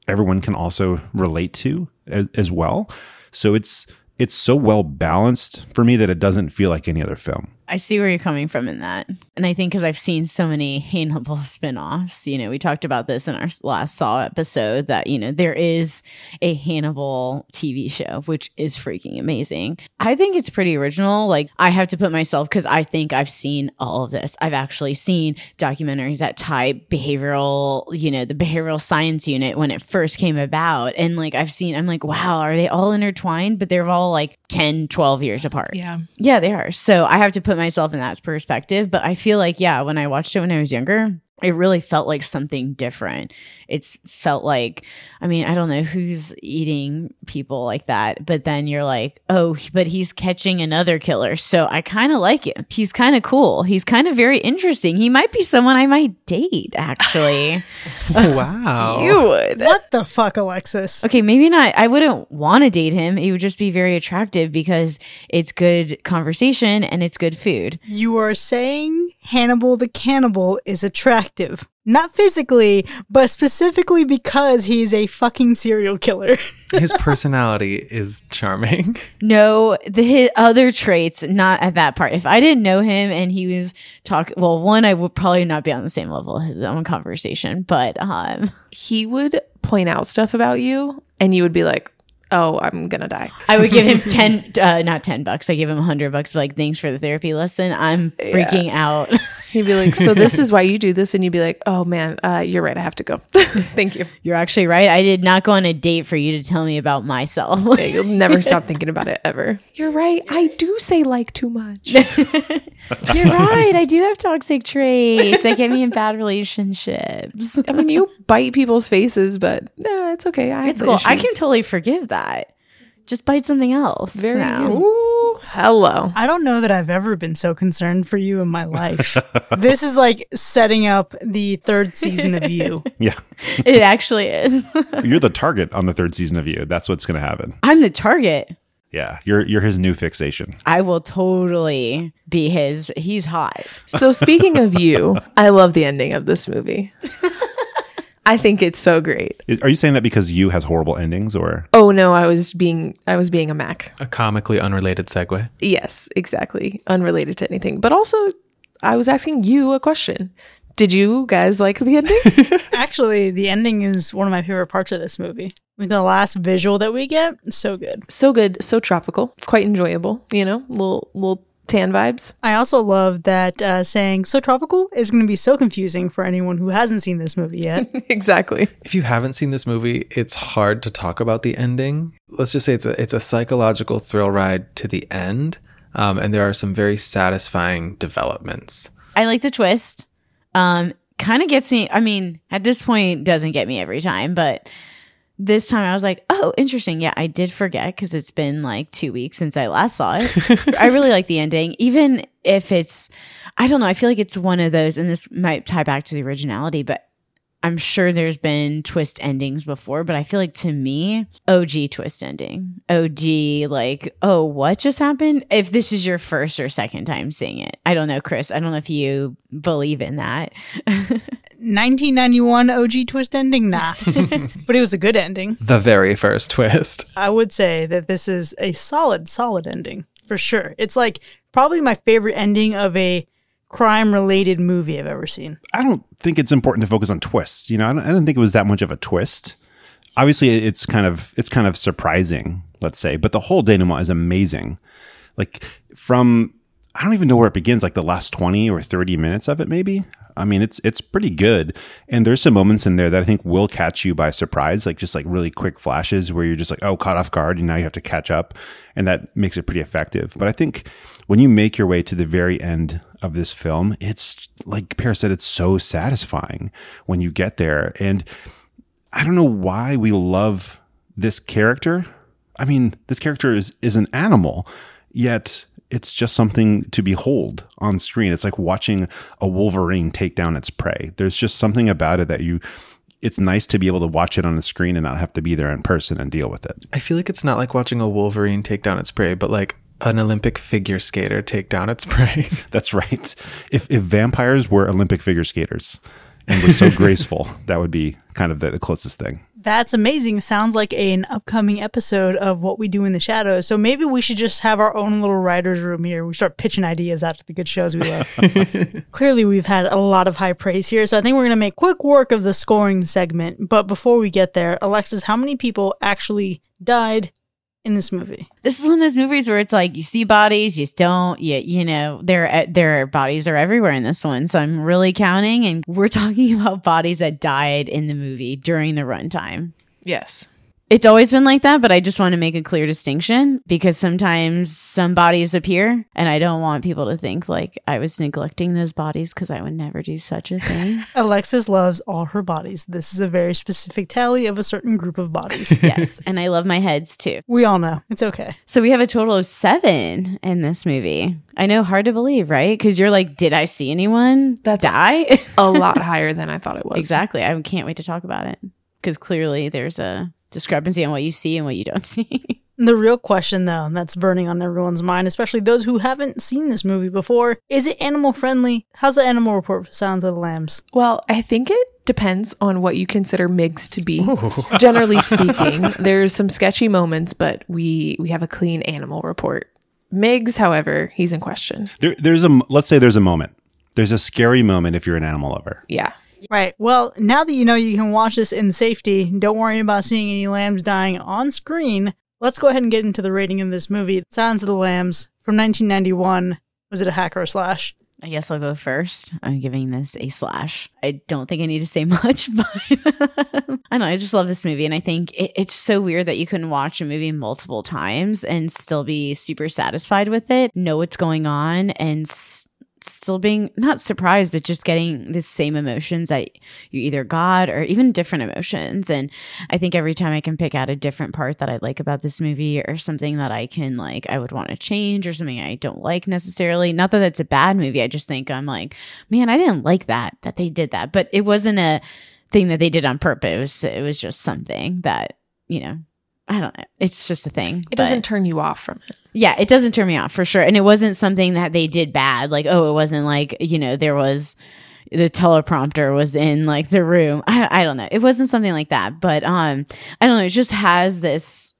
everyone can also relate to as, as well. So it's it's so well balanced for me that it doesn't feel like any other film. I see where you're coming from in that. And I think because I've seen so many Hannibal spin-offs, you know, we talked about this in our last Saw episode that, you know, there is a Hannibal TV show, which is freaking amazing. I think it's pretty original. Like I have to put myself because I think I've seen all of this. I've actually seen documentaries that tie behavioral, you know, the behavioral science unit when it first came about. And like I've seen, I'm like, wow, are they all intertwined? But they're all like 10, 12 years apart. yeah, Yeah, they are. So I have to put myself in that perspective. But I feel like, yeah, when I watched it when I was younger, it really felt like something different. It's felt like, I mean, I don't know who's eating people like that, but then you're like, oh, but he's catching another killer. So I kind of like him. He's kind of cool. He's kind of very interesting. He might be someone I might date, actually. Oh, wow. You would. What the fuck, Alexis? okay, maybe not. I wouldn't want to date him. It would just be very attractive because it's good conversation and it's good food. You are saying Hannibal the Cannibal is attractive. Not physically, but specifically because he's a fucking serial killer. His personality is charming. No, the his other traits, not at that part. If I didn't know him and he was talking, well, one, I would probably not be on the same level as his own conversation, but um, He would point out stuff about you, and you would be like, "Oh, I'm gonna die." I would give him 10, uh, not 10 bucks. I give him 100 bucks, like, thanks for the therapy lesson. I'm freaking out. He'd be like, "So this is why you do this," and you'd be like, "Oh man, uh, you're right. I have to go. Thank you." You're actually right. I did not go on a date for you to tell me about myself. Yeah, You'll never stop thinking about it ever. You're right. I do say like too much. You're right. I do have toxic traits that get me in bad relationships. I mean, you bite people's faces, but nah, it's okay. I It's cool. I can totally forgive that. Just bite something else. Very now. Ooh, hello. I don't know that I've ever been so concerned for you in my life. this is like setting up the third season of you. Yeah. It actually is. You're the target on the third season of you. That's what's going to happen. I'm the target. Yeah. You're you're his new fixation. I will totally be his. He's hot. So speaking of you, I love the ending of this movie. I think it's so great. Are you saying that because you has horrible endings or Oh no, I was being I was being a Mac. A comically unrelated segue. Yes, exactly. Unrelated to anything. But also I was asking you a question. Did you guys like the ending? Actually, the ending is one of my favorite parts of this movie. Like the last visual that we get, so good. so good, so tropical, quite enjoyable, you know, little little tan vibes. I also love that uh, saying "so tropical" is going to be so confusing for anyone who hasn't seen this movie yet. exactly. If you haven't seen this movie, it's hard to talk about the ending. Let's just say it's a it's a psychological thrill ride to the end, um, and there are some very satisfying developments. I like the twist. Um, kind of gets me. I mean, at this point, doesn't get me every time, but this time I was like, oh, interesting. Yeah, I did forget because it's been like two weeks since I last saw it. I really like the ending, even if it's. I don't know. I feel like it's one of those, and this might tie back to the originality, but I'm sure there's been twist endings before, but I feel like to me, OG twist ending. OG, like, oh, what just happened? If this is your first or second time seeing it. I don't know, Chris. I don't know if you believe in that. 1991 OG twist ending, nah, but it was a good ending. The very first twist. I would say that this is a solid, solid ending for sure. It's like probably my favorite ending of a crime related movie I've ever seen. I don't think it's important to focus on twists. You know, I don't, I don't think it was that much of a twist. Obviously, it's kind of it's kind of surprising, let's say, but the whole denouement is amazing. Like from I don't even know where it begins, like the last twenty or thirty minutes of it, maybe. I mean, it's it's pretty good, and there's some moments in there that I think will catch you by surprise, like just like really quick flashes where you're just like, oh, caught off guard, and now you have to catch up, and that makes it pretty effective. But I think when you make your way to the very end of this film, it's like Pear said, it's so satisfying when you get there, and I don't know why we love this character. I mean, this character is is an animal, yet it's just something to behold on screen. It's like watching a wolverine take down its prey. There's just something about it that you it's nice to be able to watch it on the screen and not have to be there in person and deal with it. I feel like it's not like watching a wolverine take down its prey, but like an Olympic figure skater take down its prey. That's right. If if vampires were Olympic figure skaters and were so graceful, that would be kind of the, the closest thing. That's amazing. Sounds like an upcoming episode of What We Do in the Shadows. So maybe we should just have our own little writer's room here. We start pitching ideas out to the good shows we love. Clearly, we've had a lot of high praise here. So I think we're going to make quick work of the scoring segment. But before we get there, Alexis, how many people actually died in this movie? this is one of those movies where it's like you see bodies, you just don't, you, you know, their eh, their bodies are everywhere in this one. So I'm really counting, and we're talking about bodies that died in the movie during the runtime. Yes. It's always been like that, but I just want to make a clear distinction because sometimes some bodies appear, and I don't want people to think like I was neglecting those bodies because I would never do such a thing. Alexis loves all her bodies. This is a very specific tally of a certain group of bodies. yes, and I love my heads too. we all know. It's okay. So we have a total of seven in this movie. I know, hard to believe, right? Because you're like, did I see anyone That's- die? a lot higher than I thought it was. exactly. I can't wait to talk about it because clearly there's a discrepancy on what you see and what you don't see. The real question, though, that's burning on everyone's mind, especially those who haven't seen this movie before, is it animal friendly? How's the animal report for Silence of the Lambs? Well, I think it depends on what you consider Miggs to be. Generally speaking, there's some sketchy moments, but we we have a clean animal report. Miggs, however, he's in question. There, there's a let's say there's a moment. There's a scary moment if you're an animal lover. Yeah. Right. Well, now that you know you can watch this in safety, don't worry about seeing any lambs dying on screen. Let's go ahead and get into the rating of this movie. Silence of the Lambs from 1991. Was it a hack or a slash? I guess I'll go first. I'm giving this a slash. I don't think I need to say much, but I know. I just love this movie. And I think it, it's so weird that you can watch a movie multiple times and still be super satisfied with it, know what's going on, and s- still being not surprised, but just getting the same emotions that you either got or even different emotions. And I think every time I can pick out a different part that I like about this movie or something that I can like, I would want to change or something I don't like necessarily. Not that it's a bad movie. I just think I'm like, man, I didn't like that, that they did that. But it wasn't a thing that they did on purpose. It was just something that, you know, I don't know. It's just a thing. It doesn't turn you off from it. yeah, it doesn't turn me off for sure. And it wasn't something that they did bad. Like, oh, it wasn't like, you know, there was the teleprompter was in like the room. I, I don't know. It wasn't something like that. But um, I don't know. It just has this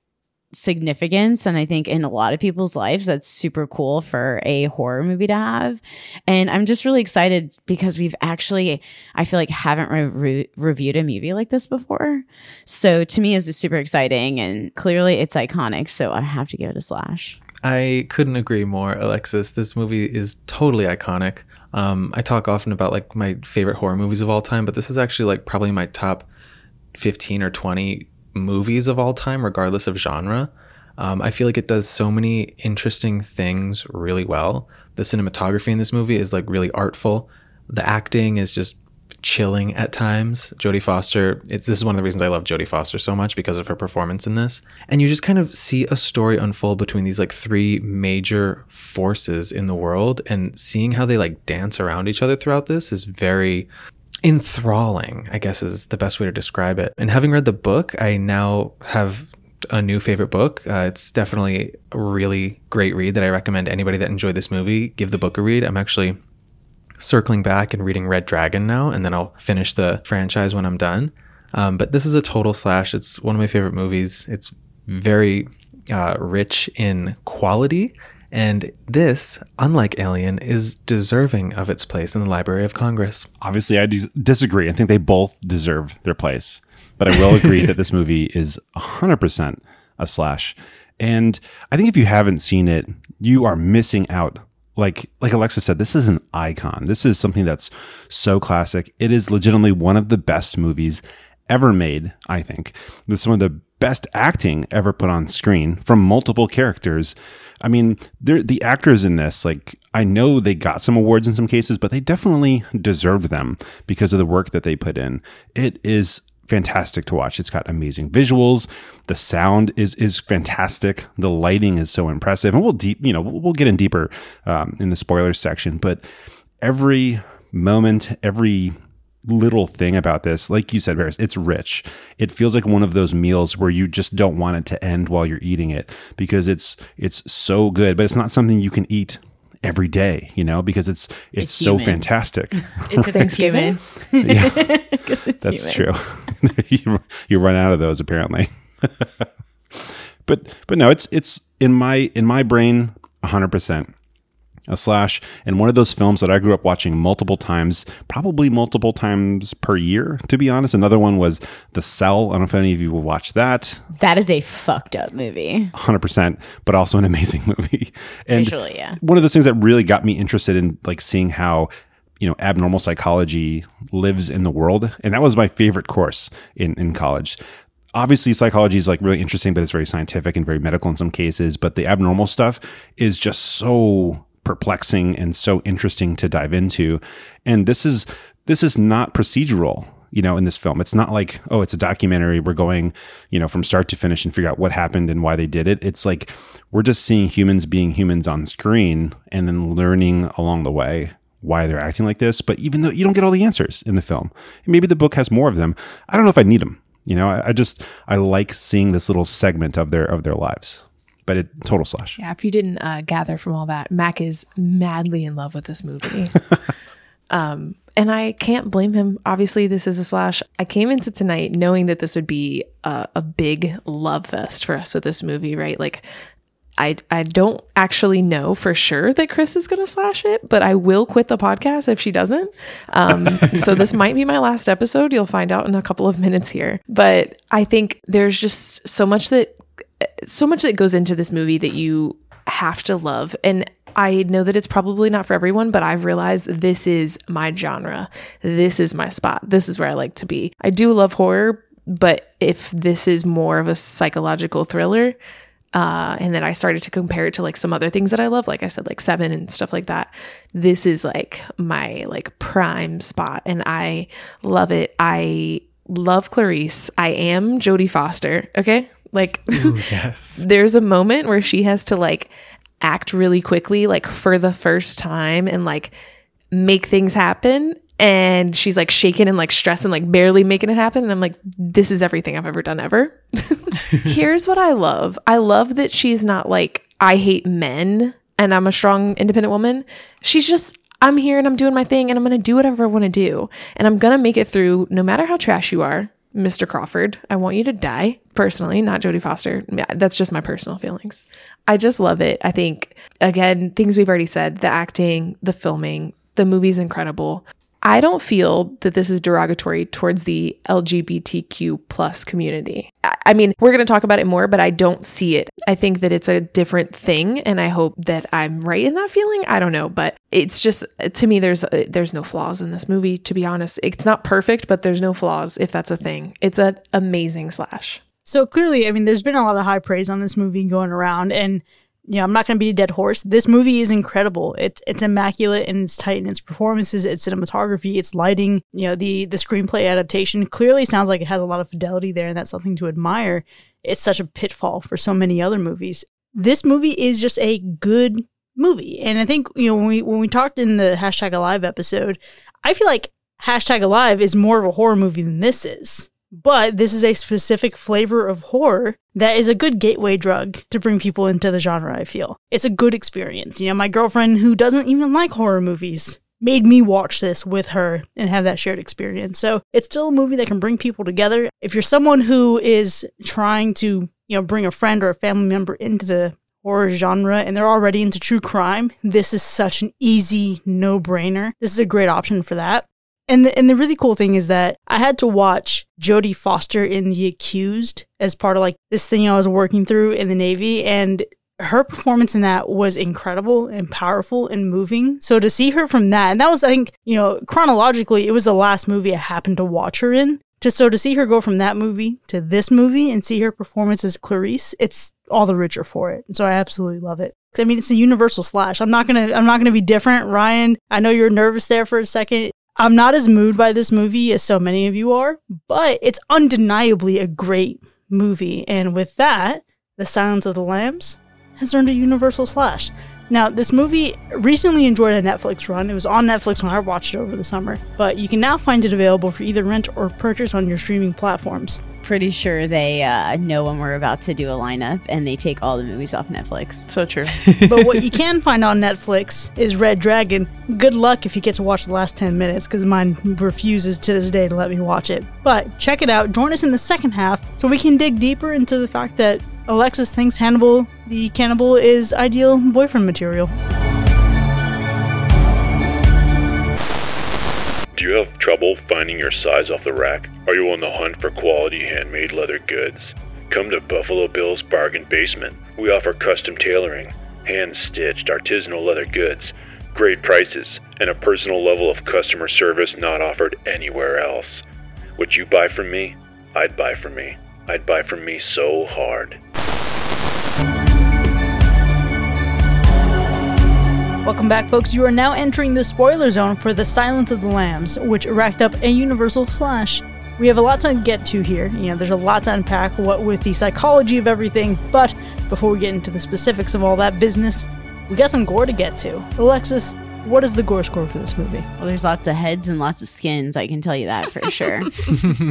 significance and i think in a lot of people's lives that's super cool for a horror movie to have and i'm just really excited because we've actually i feel like haven't re- re- reviewed a movie like this before so to me it's super exciting and clearly it's iconic so i have to give it a slash I couldn't agree more, Alexis. This movie is totally iconic. Um, I talk often about like my favorite horror movies of all time, but this is actually like probably my top 15 or 20 movies of all time, regardless of genre. Um, I feel like it does so many interesting things really well. The cinematography in this movie is like really artful. The acting is just chilling at times. Jodie Foster, it's this is one of the reasons I love Jodie Foster so much because of her performance in this. And you just kind of see a story unfold between these like three major forces in the world and seeing how they like dance around each other throughout this is very enthralling, I guess is the best way to describe it. And having read the book, I now have a new favorite book. Uh, it's definitely a really great read that I recommend anybody that enjoyed this movie give the book a read. I'm actually circling back and reading Red Dragon now, and then I'll finish the franchise when I'm done. Um, but this is a total slash. It's one of my favorite movies. It's very uh, rich in quality. And this, unlike Alien, is deserving of its place in the Library of Congress. Obviously, I dis- disagree. I think they both deserve their place, but I will agree that this movie is 100% a slash. And I think if you haven't seen it, you are missing out. Like like Alexa said, this is an icon. This is something that's so classic. It is legitimately one of the best movies ever made, I think. With some of the best acting ever put on screen from multiple characters. I mean, the actors in this, like, I know they got some awards in some cases, but they definitely deserve them because of the work that they put in. It is fantastic to watch. It's got amazing visuals. The sound is is fantastic. The lighting is so impressive, and we'll deep, you know, we'll, we'll get in deeper um, in the spoilers section. But every moment, every little thing about this, like you said, Varys, it's rich. It feels like one of those meals where you just don't want it to end while you're eating it because it's it's so good, but it's not something you can eat every day, you know, because it's it's, It's so human. fantastic. It's Thanksgiving. yeah, 'Cause it's that's human. true. you, you run out of those apparently. but but no, it's it's in my in my brain 100% a slash and one of those films that I grew up watching multiple times, probably multiple times per year to be honest. Another one was The Cell. I don't know if any of you will watch that. That is a fucked up movie. 100%, but also an amazing movie. And Visually, yeah. one of those things that really got me interested in like seeing how you know abnormal psychology lives in the world and that was my favorite course in in college obviously psychology is like really interesting, but it's very scientific and very medical in some cases. But the abnormal stuff is just so perplexing and so interesting to dive into. And this is this is not procedural you know, in this film. It's not like, oh, it's a documentary. We're going, you know, from start to finish and figure out what happened and why they did it. It's like we're just seeing humans being humans on screen and then learning along the way why they're acting like this. But even though you don't get all the answers in the film, maybe the book has more of them. I don't know if I need them. You know, I, I just I like seeing this little segment of their of their lives. But it total slash. Yeah, if you didn't uh, gather from all that, Mac is madly in love with this movie. um, and I can't blame him. Obviously, this is a slash. I came into tonight knowing that this would be a, a big love fest for us with this movie, right? Like, I, I don't actually know for sure that Chris is going to slash it, but I will quit the podcast if she doesn't. Um, so this might be my last episode. You'll find out in a couple of minutes here. But I think there's just so much that so much that goes into this movie that you have to love. And I know that it's probably not for everyone, but I've realized this is my genre. This is my spot. This is where I like to be. I do love horror, but if this is more of a psychological thriller, uh, and then I started to compare it to like some other things that I love, like I said, like Seven and stuff like that. This is like my like prime spot, and I love it. I love Clarice. I am Jodie Foster. Okay, like Ooh, yes. there's a moment where she has to like act really quickly, like for the first time, and like make things happen and she's like shaking and like stressing, like barely making it happen. And I'm like, this is everything I've ever done ever. Here's what I love I love that she's not like, I hate men and I'm a strong, independent woman. She's just, I'm here and I'm doing my thing and I'm going to do whatever I want to do. And I'm going to make it through no matter how trash you are. Mr. Crawford, I want you to die personally, not Jodie Foster. Yeah, that's just my personal feelings. I just love it. I think, again, things we've already said the acting, the filming, the movie's incredible. I don't feel that this is derogatory towards the LGBTQ plus community. I mean, we're going to talk about it more, but I don't see it. I think that it's a different thing, and I hope that I'm right in that feeling. I don't know, but it's just to me, there's uh, there's no flaws in this movie. To be honest, it's not perfect, but there's no flaws. If that's a thing, it's an amazing slash. So clearly, I mean, there's been a lot of high praise on this movie going around, and you know, I'm not going to be a dead horse. This movie is incredible. It's it's immaculate and it's tight in its performances, its cinematography, its lighting. You know, the the screenplay adaptation clearly sounds like it has a lot of fidelity there, and that's something to admire. It's such a pitfall for so many other movies. This movie is just a good movie, and I think you know when we when we talked in the hashtag Alive episode, I feel like hashtag Alive is more of a horror movie than this is. But this is a specific flavor of horror that is a good gateway drug to bring people into the genre, I feel. It's a good experience. You know, my girlfriend who doesn't even like horror movies made me watch this with her and have that shared experience. So it's still a movie that can bring people together. If you're someone who is trying to, you know, bring a friend or a family member into the horror genre and they're already into true crime, this is such an easy no brainer. This is a great option for that. And the, and the really cool thing is that I had to watch Jodie Foster in The Accused as part of like this thing I was working through in the Navy. And her performance in that was incredible and powerful and moving. So to see her from that, and that was, I think, you know, chronologically, it was the last movie I happened to watch her in. To, so to see her go from that movie to this movie and see her performance as Clarice, it's all the richer for it. So I absolutely love it. I mean, it's a universal slash. I'm not gonna, I'm not gonna be different. Ryan, I know you're nervous there for a second. I'm not as moved by this movie as so many of you are, but it's undeniably a great movie. And with that, The Silence of the Lambs has earned a Universal Slash. Now, this movie recently enjoyed a Netflix run. It was on Netflix when I watched it over the summer, but you can now find it available for either rent or purchase on your streaming platforms pretty sure they uh, know when we're about to do a lineup and they take all the movies off Netflix. So true. but what you can find on Netflix is Red Dragon. Good luck if you get to watch the last 10 minutes because mine refuses to this day to let me watch it. But check it out. Join us in the second half so we can dig deeper into the fact that Alexis thinks Hannibal the cannibal is ideal boyfriend material. Do you have trouble finding your size off the rack? Are you on the hunt for quality handmade leather goods? Come to Buffalo Bill's Bargain Basement. We offer custom tailoring, hand stitched artisanal leather goods, great prices, and a personal level of customer service not offered anywhere else. What you buy from me, I'd buy from me. I'd buy from me so hard. Welcome back, folks. You are now entering the spoiler zone for The Silence of the Lambs, which racked up a universal slash. We have a lot to get to here. You know, there's a lot to unpack what with the psychology of everything, but before we get into the specifics of all that business, we got some gore to get to. Alexis, what is the gore score for this movie? Well, there's lots of heads and lots of skins. I can tell you that for sure.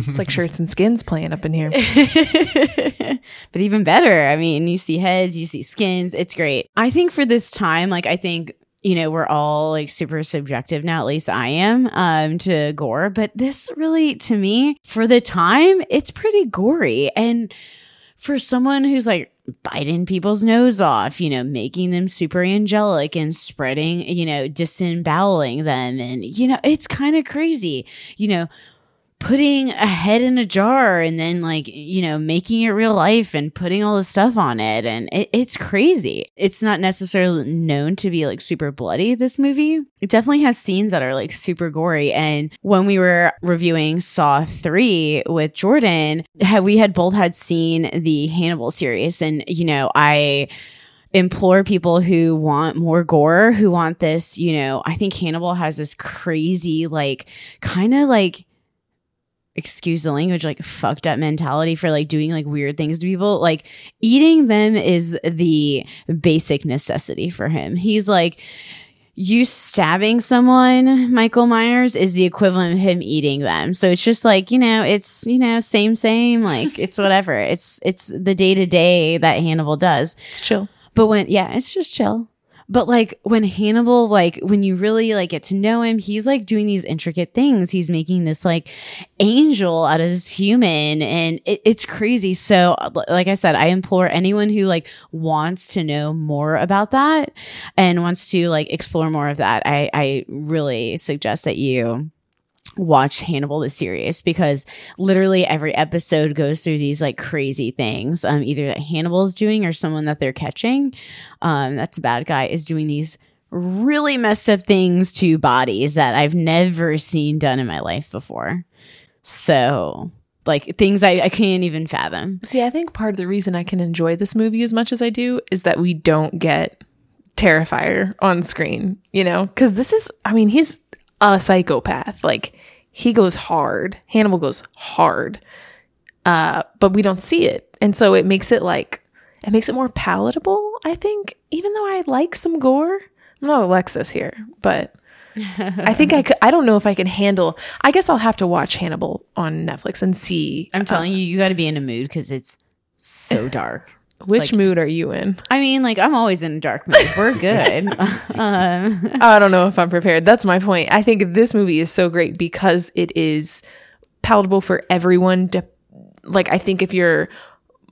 It's like shirts and skins playing up in here. but even better, I mean, you see heads, you see skins. It's great. I think for this time, like, I think you know we're all like super subjective now at least i am um to gore but this really to me for the time it's pretty gory and for someone who's like biting people's nose off you know making them super angelic and spreading you know disemboweling them. And you know it's kind of crazy. You know putting a head in a jar and then like you know making it real life and putting all this stuff on it and it, it's crazy. It's not necessarily known to be like super bloody this movie. It definitely has scenes that are like super gory and when we were reviewing saw 3 with jordan we had both had seen the hannibal series and you know i implore people who want more gore who want this you know i think hannibal has this crazy like kind of like excuse the language like fucked up mentality for like doing like weird things to people like eating them is the basic necessity for him he's like you stabbing someone michael myers is the equivalent of him eating them so it's just like you know it's you know same same like it's whatever it's it's the day to day that hannibal does It's chill. but when yeah, it's just chill. But like when Hannibal, like when you really like get to know him, he's like doing these intricate things. He's making this like angel out of this human, and it, it's crazy. So, like I said, I implore anyone who like wants to know more about that and wants to like explore more of that. I I really suggest that you watch Hannibal the series because literally every episode goes through these like crazy things. Um, either that Hannibal's doing or someone that they're catching, um, that's a bad guy, is doing these really messed up things to bodies that I've never seen done in my life before. So like things I, I can't even fathom. See, I think part of the reason I can enjoy this movie as much as I do is that we don't get Terrifier on screen, you know? Because this is, I mean, he's a psychopath. Like, he goes hard. Hannibal goes hard. Uh, but we don't see it. And so it makes it like, it makes it more palatable, I think, even though I like some gore. I'm not Alexis here, but I think I could, I don't know if I can handle, I guess I'll have to watch Hannibal on Netflix and see. I'm telling you, you got to be in a mood because it's so dark. Which like- mood are you in? I mean, like I'm always in a dark mood. We're good. um, I don't know if I'm prepared. That's my point. I think this movie is so great because it is palatable for everyone. To, like, I think if you're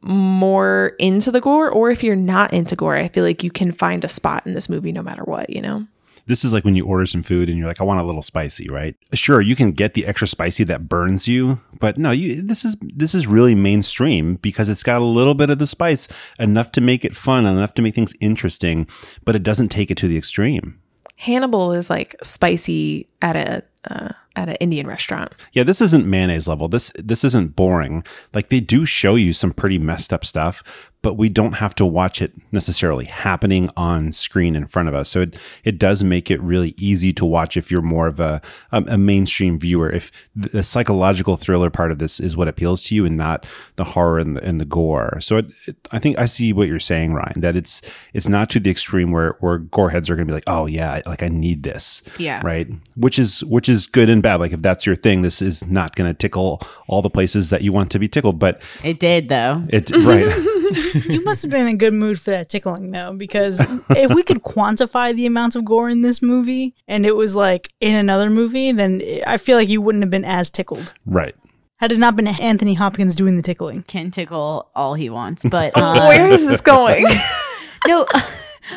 more into the gore or if you're not into gore, I feel like you can find a spot in this movie no matter what, you know? This is like when you order some food and you're like, I want a little spicy, right? Sure, you can get the extra spicy that burns you, but no, you this is this is really mainstream because it's got a little bit of the spice, enough to make it fun, enough to make things interesting, but it doesn't take it to the extreme. Hannibal is like spicy at a uh, at an Indian restaurant. Yeah, this isn't mayonnaise level. This this isn't boring. Like they do show you some pretty messed up stuff, but we don't have to watch it necessarily happening on screen in front of us. So it it does make it really easy to watch if you're more of a a, a mainstream viewer. If the psychological thriller part of this is what appeals to you and not the horror and the, and the gore. So it, it, I think I see what you're saying, Ryan. That it's it's not to the extreme where where gore heads are going to be like, oh yeah, like I need this Yeah. right which is which is good and bad like if that's your thing this is not going to tickle all the places that you want to be tickled but it did though. it right You must have been in a good mood for that tickling, though, because if we could quantify the amount of gore in this movie and it was like in another movie, then I feel like you wouldn't have been as tickled. right Had it not been Anthony Hopkins doing the tickling. Can tickle all he wants, but um, Where is this going? no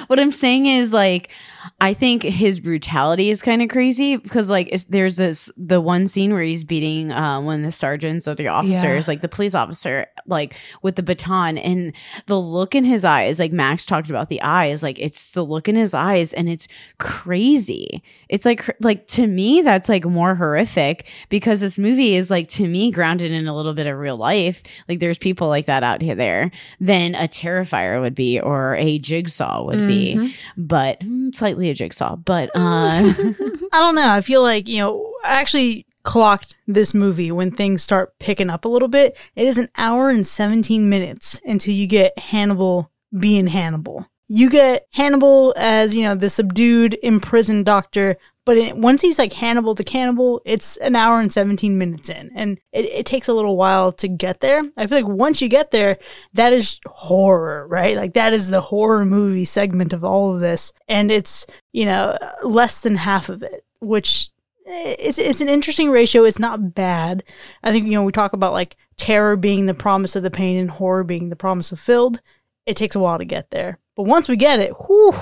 what i'm saying is like I think his brutality is kind of crazy because like it's, there's this the one scene where he's beating uh, one of the sergeants or the officers, like the police officer, like with the baton, and the look in his eyes, like Max talked about the eyes, like it's the look in his eyes, and it's crazy. It's like like to me that's like more horrific because this movie is like to me grounded in a little bit of real life. Like there's people like that out here there than a Terrifier would be or a Jigsaw would be, Mhm. but mm, slightly a Jigsaw. But uh, I don't know. I feel like, you know, I actually clocked this movie when things start picking up a little bit. It is an hour and 17 minutes until you get Hannibal being Hannibal. You get Hannibal as, you know, the subdued, imprisoned doctor, but it, once he's like Hannibal the cannibal, it's an hour and 17 minutes in. And it, it takes a little while to get there. I feel like once you get there, that is horror, right? Like that is the horror movie segment of all of this. And it's, you know, less than half of it, which eh, it's it's an interesting ratio. It's not bad. I think you know we talk about like terror being the promise of the pain and horror being the promise of filled. It takes a while to get there, but once we get it, whew,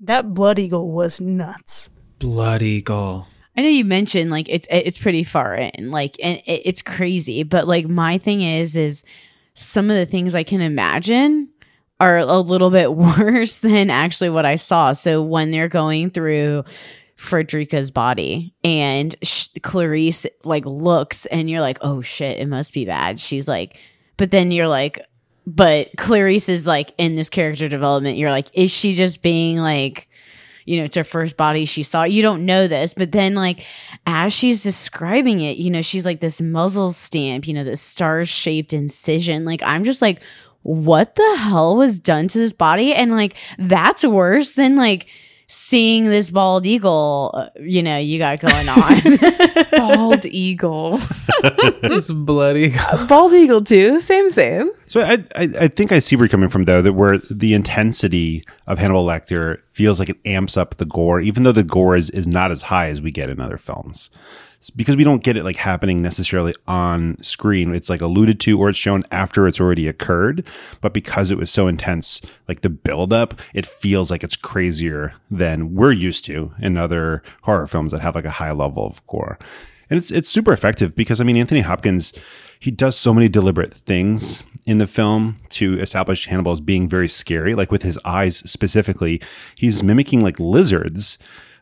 that blood eagle was nuts. Blood Eagle. I know you mentioned like it's it's pretty far in, like and it, it's crazy. But like my thing is, is some of the things I can imagine are a little bit worse than actually what I saw. So when they're going through Frederica's body and sh- Clarice like looks and you're like, oh shit, it must be bad. She's like, but then you're like, but Clarice is like in this character development. You're like, is she just being like, you know, it's her first body she saw. You don't know this, but then like as she's describing it, you know, she's like this muzzle stamp, you know, this star shaped incision. Like I'm just like, what the hell was done to this body? And like that's worse than like seeing this bald eagle, uh, you know, you got going on. Bald eagle. this bloody Eagle. Bald eagle too. Same, same. So I, I I think I see where you're coming from though, that where the intensity of Hannibal Lecter feels like it amps up the gore, even though the gore is, is not as high as we get in other films. Because we don't get it like happening necessarily on screen. It's like alluded to or it's shown after it's already occurred. But because it was so intense, like the buildup, it feels like it's crazier than we're used to in other horror films that have like a high level of gore. And it's it's super effective because I mean Anthony Hopkins he does so many deliberate things in the film to establish Hannibal as being very scary. Like with his eyes specifically, he's mimicking like lizards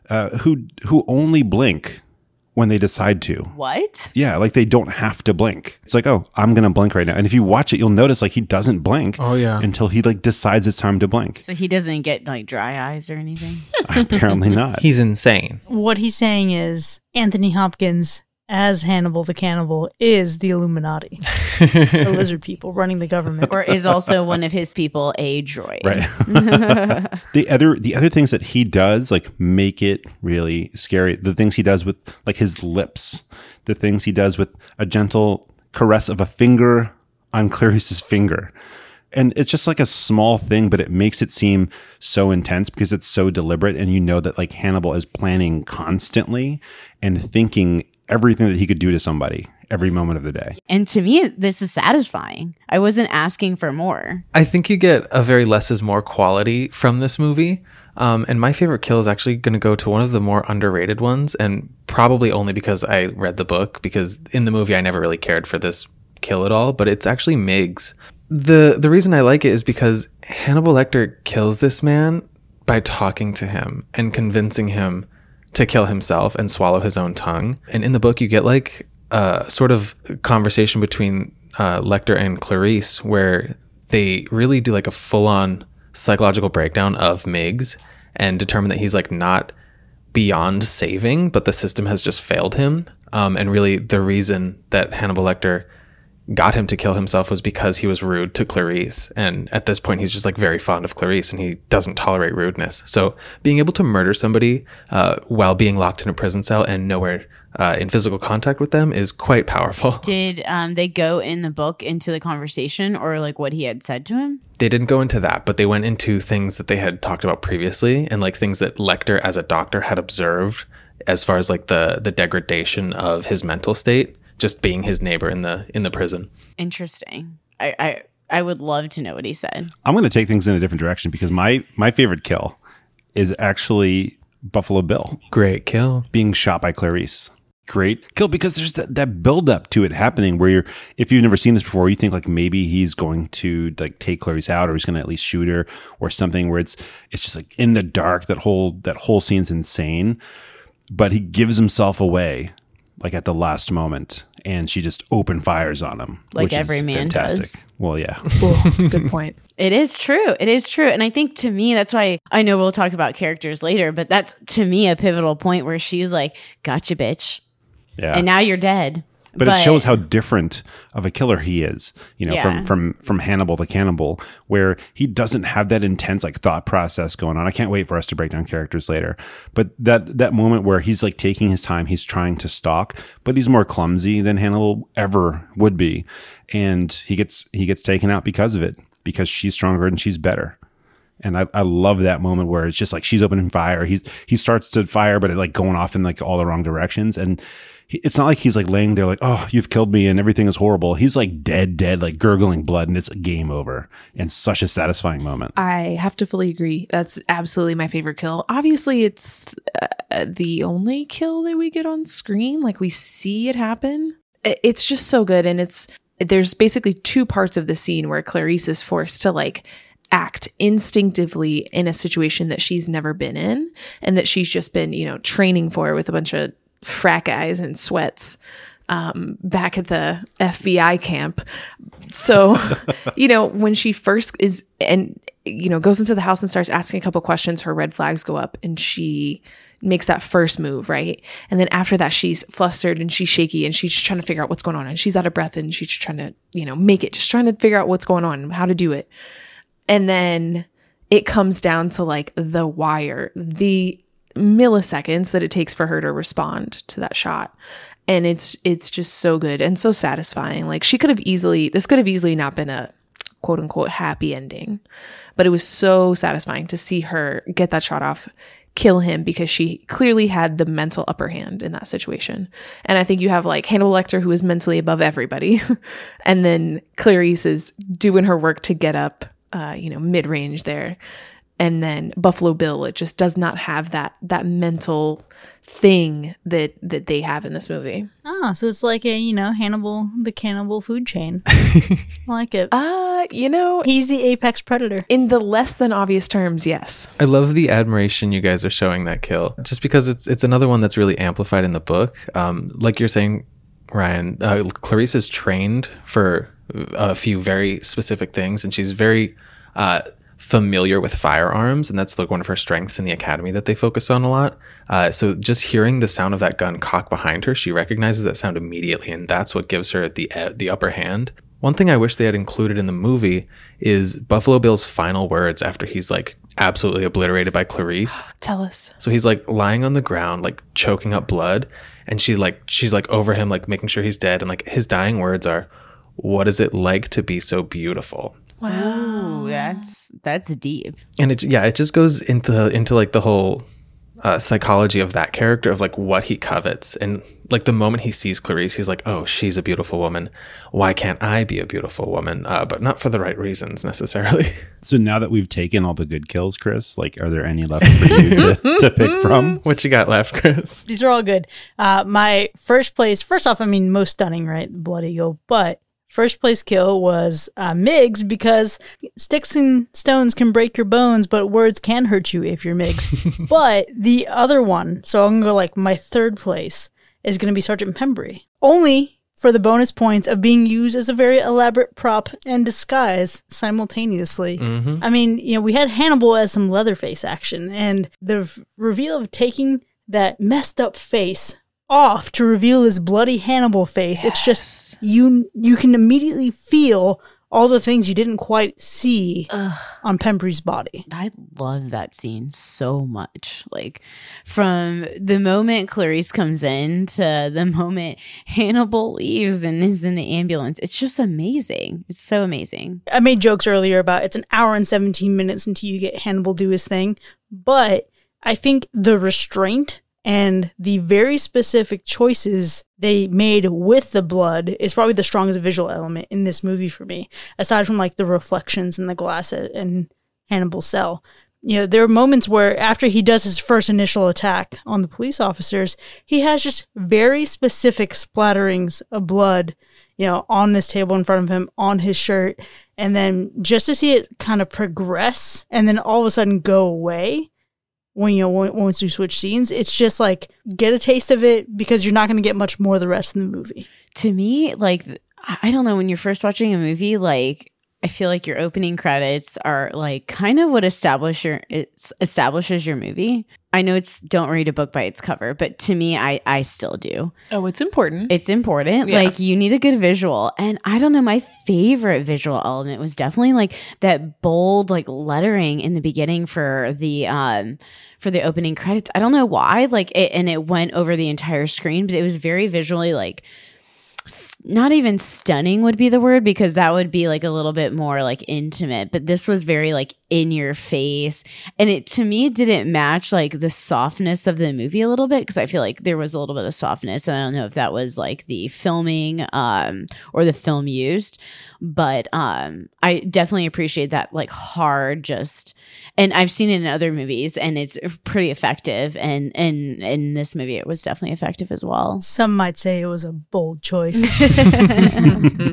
uh, who who only blink when they decide to. what? Yeah, like they don't have to blink. It's like, oh, I'm gonna blink right now. And if you watch it, you'll notice like he doesn't blink Oh yeah. until he like decides it's time to blink. So he doesn't get like dry eyes or anything. Apparently not. He's insane. What he's saying is Anthony Hopkins as Hannibal the cannibal is the Illuminati, the lizard people running the government. or is also one of his people a droid. Right. the other the other things that he does like make it really scary. The things he does with like his lips, the things he does with a gentle caress of a finger on Clarice's finger. And it's just like a small thing, but it makes it seem so intense because it's so deliberate. And you know that like Hannibal is planning constantly and thinking everything that he could do to somebody every moment of the day. And to me, this is satisfying. I wasn't asking for more. I think you get a very less is more quality from this movie. Um, and my favorite kill is actually going to go to one of the more underrated ones, and probably only because I read the book. Because in the movie, I never really cared for this kill at all. But it's actually Miggs. the The reason I like it is because Hannibal Lecter kills this man by talking to him and convincing him to kill himself and swallow his own tongue. And in the book, you get like a sort of conversation between uh, Lecter and Clarice where they really do like a full on psychological breakdown of Miggs and determine that he's like not beyond saving, but the system has just failed him. Um, and really, the reason that Hannibal Lecter got him to kill himself was because he was rude to Clarice. And at this point, he's just like very fond of Clarice and he doesn't tolerate rudeness. So being able to murder somebody uh, while being locked in a prison cell and nowhere uh, in physical contact with them is quite powerful. Did um, they go in the book into the conversation or like what he had said to him? They didn't go into that, but they went into things that they had talked about previously and like things that Lecter as a doctor had observed as far as like the the degradation of his mental state just being his neighbor in the in the prison. Interesting. I I, I would love to know what he said. I'm going to take things in a different direction because my my favorite kill is actually Buffalo Bill Great kill. being shot by Clarice. Great kill because there's that, that build up to it happening where you're if you've never seen this before, you think like maybe he's going to like take Clarice out or he's gonna at least shoot her or something where it's it's just like in the dark. That whole that whole scene's insane. But he gives himself away like at the last moment and she just open fires on him. Like which is every man does. Well, yeah. Ooh, good point. It is true. It is true. And I think to me, that's why I know we'll talk about characters later, but that's to me a pivotal point where she's like, gotcha, bitch. Yeah. And now you're dead. But, it shows how different of a killer he is you know Yeah. from from from hannibal to cannibal where he doesn't have that intense like thought process going on i can't wait for us to break down characters later but that that moment where he's like taking his time he's trying to stalk but he's more clumsy than hannibal ever would be and he gets he gets taken out because of it because she's stronger and she's better and I, I love that moment where it's just like she's opening fire. He's he starts to fire, but it like going off in like all the wrong directions. And it's not like he's like laying there like, oh, you've killed me and everything is horrible. He's like dead, dead, like gurgling blood, and it's game over. And such a satisfying moment. I have to fully agree. That's absolutely my favorite kill. Obviously, it's uh, the only kill that we get on screen. Like we see it happen. It's just so good, and it's there's basically two parts of the scene where Clarice is forced to like act instinctively in a situation that she's never been in and that she's just been you know training for with a bunch of frat and sweats um, back at the FBI camp. So, you know, when she first is and you know goes into the house and starts asking a couple questions, her red flags go up, and she makes that first move, right? And then after that, she's flustered and she's shaky and she's just trying to figure out what's going on, and she's out of breath and she's just trying to, you know, make it, just trying to figure out what's going on, how to do it, and then it comes down to like the wire, the milliseconds that it takes for her to respond to that shot. And it's it's just so good and so satisfying. Like she could have easily this could have easily not been a quote unquote happy ending but it was so satisfying to see her get that shot off kill him because she clearly had the mental upper hand in that situation. And i think you have like hannibal lecter who is mentally above everybody and then clarice is doing her work to get up uh, you know mid-range there and then Buffalo Bill it just does not have that that mental thing that that they have in this movie. Ah, so it's like a, you know, Hannibal, the cannibal food chain. I like it. Uh, you know, He's the apex predator. in the less than obvious terms, yes. I love the admiration you guys are showing that kill, just because it's it's another one that's really amplified in the book. Um, like you're saying, Ryan, uh, Clarice is trained for a few very specific things, and she's very uh, familiar with firearms, and that's like one of her strengths in the academy that they focus on a lot. Uh, so just hearing the sound of that gun cock behind her, she recognizes that sound immediately, and that's what gives her the uh, the upper hand. One thing I wish they had included in the movie is Buffalo Bill's final words after he's like absolutely obliterated by Clarice. Tell us. So he's like lying on the ground, like choking up blood, and she like she's like over him, like making sure he's dead, and like his dying words are, "What is it like to be so beautiful?" Ooh, that's that's deep. And it yeah, it just goes into into like the whole uh, psychology of that character of like what he covets, and like the moment he sees Clarice, he's like, "Oh, she's a beautiful woman. Why can't I be a beautiful woman?" Uh, but not for the right reasons necessarily. So now that we've taken all the good kills, Chris, like, are there any left for you to, to pick from? what you got left, Chris? These are all good. Uh, my first place, first off, I mean, most stunning, right? Blood Eagle. But first place kill was uh, Miggs because sticks and stones can break your bones, but words can hurt you if you're Miggs. but the other one, so I'm to go like my third place is to be Sergeant Pembry. Only for the bonus points of being used as a very elaborate prop and disguise simultaneously. I mean, you know, we had Hannibal as some Leatherface action, and the reveal of taking that messed up face off to reveal his bloody Hannibal face. It's just you you can immediately feel all the things you didn't quite see on Pembry's body. I love that scene so much. Like from the moment Clarice comes in to the moment Hannibal leaves and is in the ambulance, it's just amazing. It's so amazing. I made jokes earlier about it's an hour and 17 minutes until you get Hannibal do his thing, but I think the restraint and the very specific choices they made with the blood is probably the strongest visual element in this movie for me, aside from like the reflections in the glass and Hannibal's cell. you know, there are moments where after he does his first initial attack on the police officers, he has just very specific splatterings of blood, you know, on this table in front of him, on his shirt. And then just to see it kind of progress and then all of a sudden go away when, you know, once we switch scenes, it's just like get a taste of it because you're not going to get much more the rest of the movie. to me, like I I don't know, when you're first watching a movie, like I feel like your opening credits are like kind of what establish your establishes your movie. I know it's don't read a book by its cover, but to me, I I still do. Oh, it's important. It's important. Yeah. Like you need a good visual. And I don't know, my favorite visual element was definitely like that bold like lettering in the beginning for the um for the opening credits. I don't know why. Like it and it went over the entire screen, but it was very visually like not even stunning would be the word because that would be like a little bit more like intimate but this was very like in your face. And it to me didn't match like the softness of the movie a little bit because i feel like there was a little bit of softness and i don't know if that was like the filming um or the film used but um i definitely appreciate that like hard just and i've seen it in other movies and it's pretty effective and and in this movie it was definitely effective as well. Some might say it was a bold choice.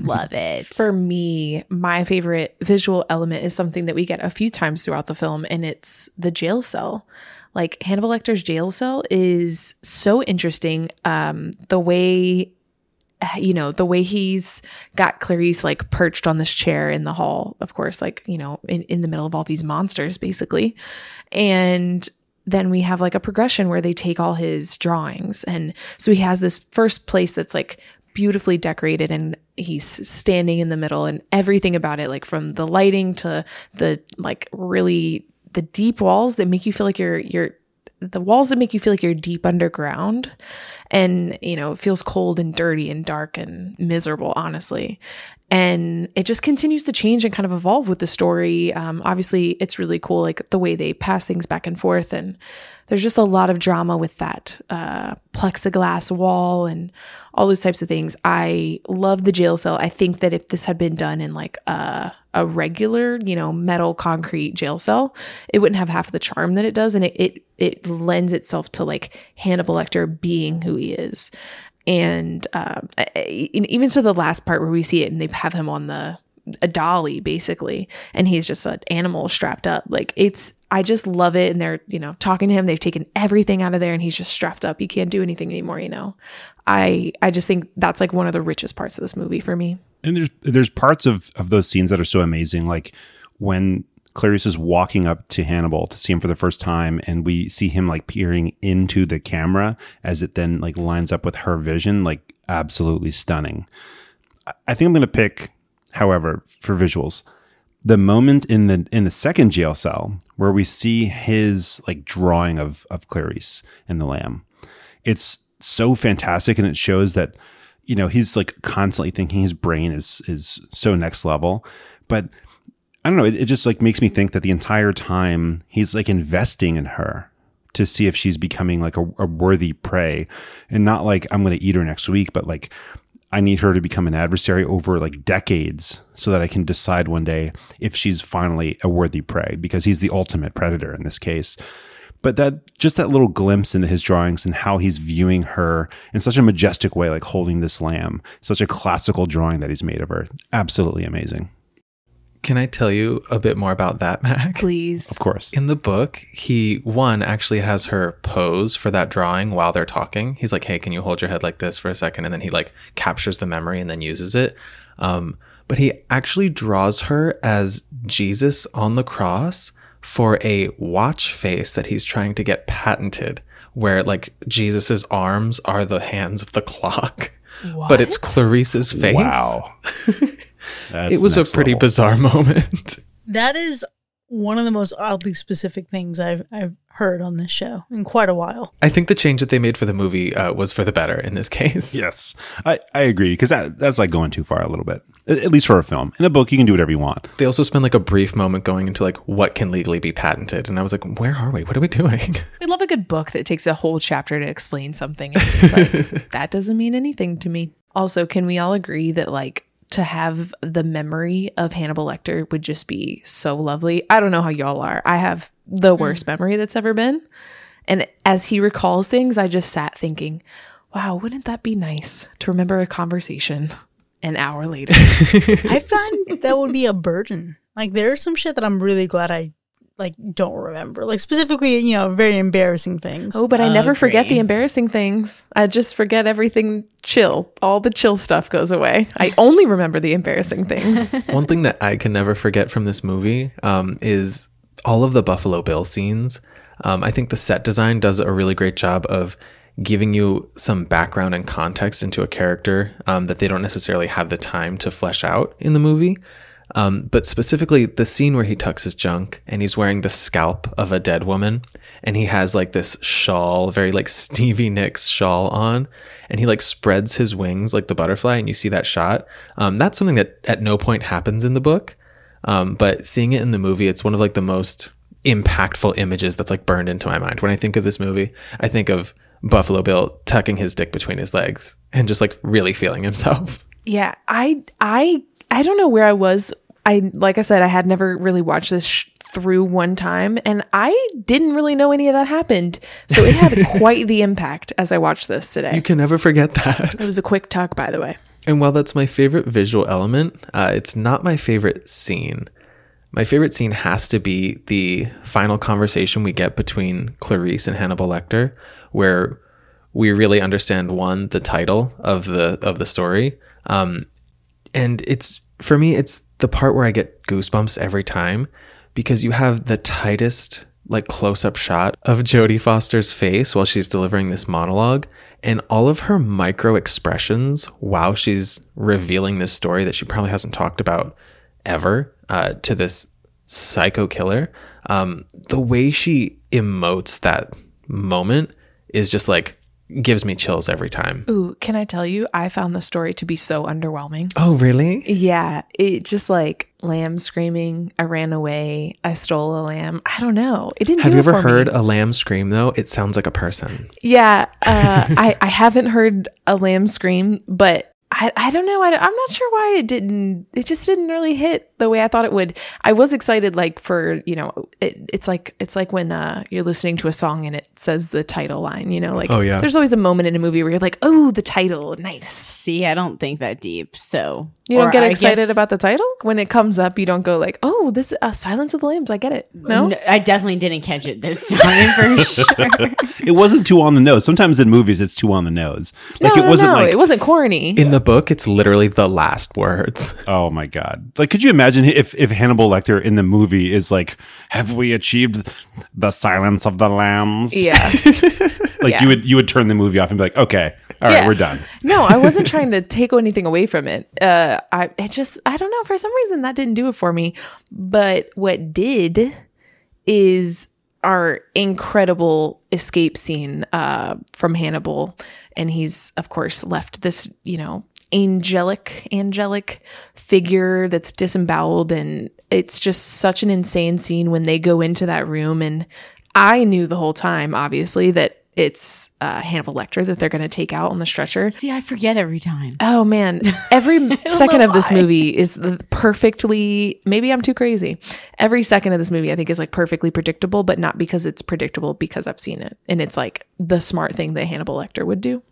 love it. For me, my favorite visual element is something that we get a few times throughout the film, and it's the jail cell. Like Hannibal Lecter's jail cell is so interesting. Um, the way, you know, the way he's got Clarice like perched on this chair in the hall, of course, like, you know, in, in the middle of all these monsters, basically. And then we have like a progression where they take all his drawings. And so he has this first place that's like beautifully decorated and he's standing in the middle and everything about it, like from the lighting to the like really the deep walls that make you feel like you're you're the walls that make you feel like you're deep underground. And you know it feels cold and dirty and dark and miserable honestly. And it just continues to change and kind of evolve with the story. Um, obviously it's really cool like the way they pass things back and forth and there's just a lot of drama with that uh, plexiglass wall and all those types of things. I love the jail cell. I think that if this had been done in like a, a regular you know metal concrete jail cell it wouldn't have half the charm that it does. And it, it it lends itself to like hannibal lecter being who he is. And and even so the last part where we see it and they have him on the a dolly basically. And he's just an animal strapped up. Like it's i just love it. And they're you know talking to him. They've taken everything out of there and he's just strapped up. He can't do anything anymore you know? I i just think that's like one of the richest parts of this movie for me. And there's there's parts of of those scenes that are so amazing, like when Clarice is walking up to Hannibal to see him for the first time, and we see him like peering into the camera as it then like lines up with her vision, like absolutely stunning. I- think I'm gonna pick, however, for visuals, the moment in the in the second jail cell where we see his like drawing of of Clarice and the lamb. It's so fantastic, and it shows that you know he's like constantly thinking his brain is is so next level but i don't know it, it just like makes me think that the entire time he's like investing in her to see if she's becoming like a, a worthy prey and not like i'm going to eat her next week but like i need her to become an adversary over like decades so that i can decide one day if she's finally a worthy prey because he's the ultimate predator in this case. But that just that little glimpse into his drawings and how he's viewing her in such a majestic way like holding this lamb such a classical drawing that he's made of her absolutely amazing Can I tell you a bit more about that, Mac? please of course In the book, he one actually has her pose for that drawing while they're talking. He's like, "Hey, can you hold your head like this for a second? And then he like captures the memory and then uses it. Um, but he actually draws her as Jesus on the cross for a watch face that he's trying to get patented, where like Jesus's arms are the hands of the clock, but it's Clarice's face. wow That's it was a pretty level. bizarre moment. That is one of the most oddly specific things I've I've heard on this show in quite a while. I think the change that they made for the movie uh, was for the better in this case. yes i, I agree because that, that's like going too far a little bit at at least for a film in a book you can do whatever you want They also spend like a brief moment going into like what can legally be patented, and I was like, where are we? What are we doing? we love a good book that takes a whole chapter to explain something and it's like that doesn't mean anything to me also can we all agree that like to have the memory of Hannibal Lecter would just be so lovely. I don't know how y'all are. I have the mm. worst memory that's ever been. And as he recalls things, I just sat thinking, wow, wouldn't that be nice to remember a conversation an hour later? I find that would be a burden. Like there's some shit that I'm really glad I like don't remember. Like specifically, you know, very embarrassing things. oh, but I never forget the embarrassing things. I just forget everything chill. All the chill stuff goes away. I only remember the embarrassing things. One thing that I can never forget from this movie um, is all of the Buffalo Bill scenes. Um, I think the set design does a really great job of giving you some background and context into a character um, that they don't necessarily have the time to flesh out in the movie. Um, but specifically, the scene where he tucks his junk and he's wearing the scalp of a dead woman, and he has like this shawl, very like Stevie Nicks shawl on, and he like spreads his wings like the butterfly, and you see that shot. Um, that's something that at no point happens in the book, um, but seeing it in the movie, it's one of like the most impactful images that's like burned into my mind. When I think of this movie, I think of Buffalo Bill tucking his dick between his legs and just like really feeling himself. Yeah, I I I don't know where I was. I like I said I had never really watched this sh- through one time and I didn't really know any of that happened. So it had quite the impact as I watched this today. You can never forget that. it was a quick talk by the way. And while that's my favorite visual element, uh, it's not my favorite scene. My favorite scene has to be the final conversation we get between Clarice and Hannibal Lecter, where we really understand one the title of the of the story, um, and it's for me it's the part where I get goosebumps every time because you have the tightest like close up shot of Jodie Foster's face while she's delivering this monologue and all of her micro expressions while she's revealing this story that she probably hasn't talked about ever uh, to this psycho killer. Um, the way she emotes that moment is just like gives me chills every time. Ooh, can I tell you I found the story to be so underwhelming. Oh, really? Yeah, it just like lamb screaming, I ran away, I stole a lamb. I don't know. It didn't Have do you ever heard me. a lamb scream though? It sounds like a person. Yeah, uh, I I haven't heard a lamb scream, but I I don't know. I, I'm not sure why it didn't. It just didn't really hit the way I thought it would. I was excited, like for you know, it, it's like it's like when uh, you're listening to a song and it says the title line. You know, like Oh, yeah. there's always a moment in a movie where you're like, oh, the title, nice. See, I don't think that deep. So You don't or get I excited guess- about the title when it comes up. You don't go like, oh, this uh, Silence of the Lambs. I get it. No, No, I definitely didn't catch it this time for sure. It wasn't too on the nose. Sometimes in movies, it's too on the nose. Like no, it wasn't no, no. like it wasn't corny. In the book, it's literally the last words. Oh my god! Like, could you imagine if if Hannibal Lecter in the movie is like, "Have we achieved the silence of the lambs?" yeah. like yeah. you would you would turn the movie off and be like, "Okay, all right, Yeah. we're done." No, I wasn't trying to take anything away from it. Uh, I it just I don't know for some reason that didn't do it for me. But what did is our incredible escape scene uh, from Hannibal, and he's of course left this you know angelic angelic figure that's disemboweled, and it's just such an insane scene when they go into that room and. I knew the whole time, obviously, that it's uh, Hannibal Lecter that they're going to take out on the stretcher. See, I forget every time. Oh man, every second of this movie is perfectly. Maybe I'm too crazy. Every second of this movie, I think, is like perfectly predictable, but not because it's predictable, because I've seen it, and it's like the smart thing that Hannibal Lecter would do.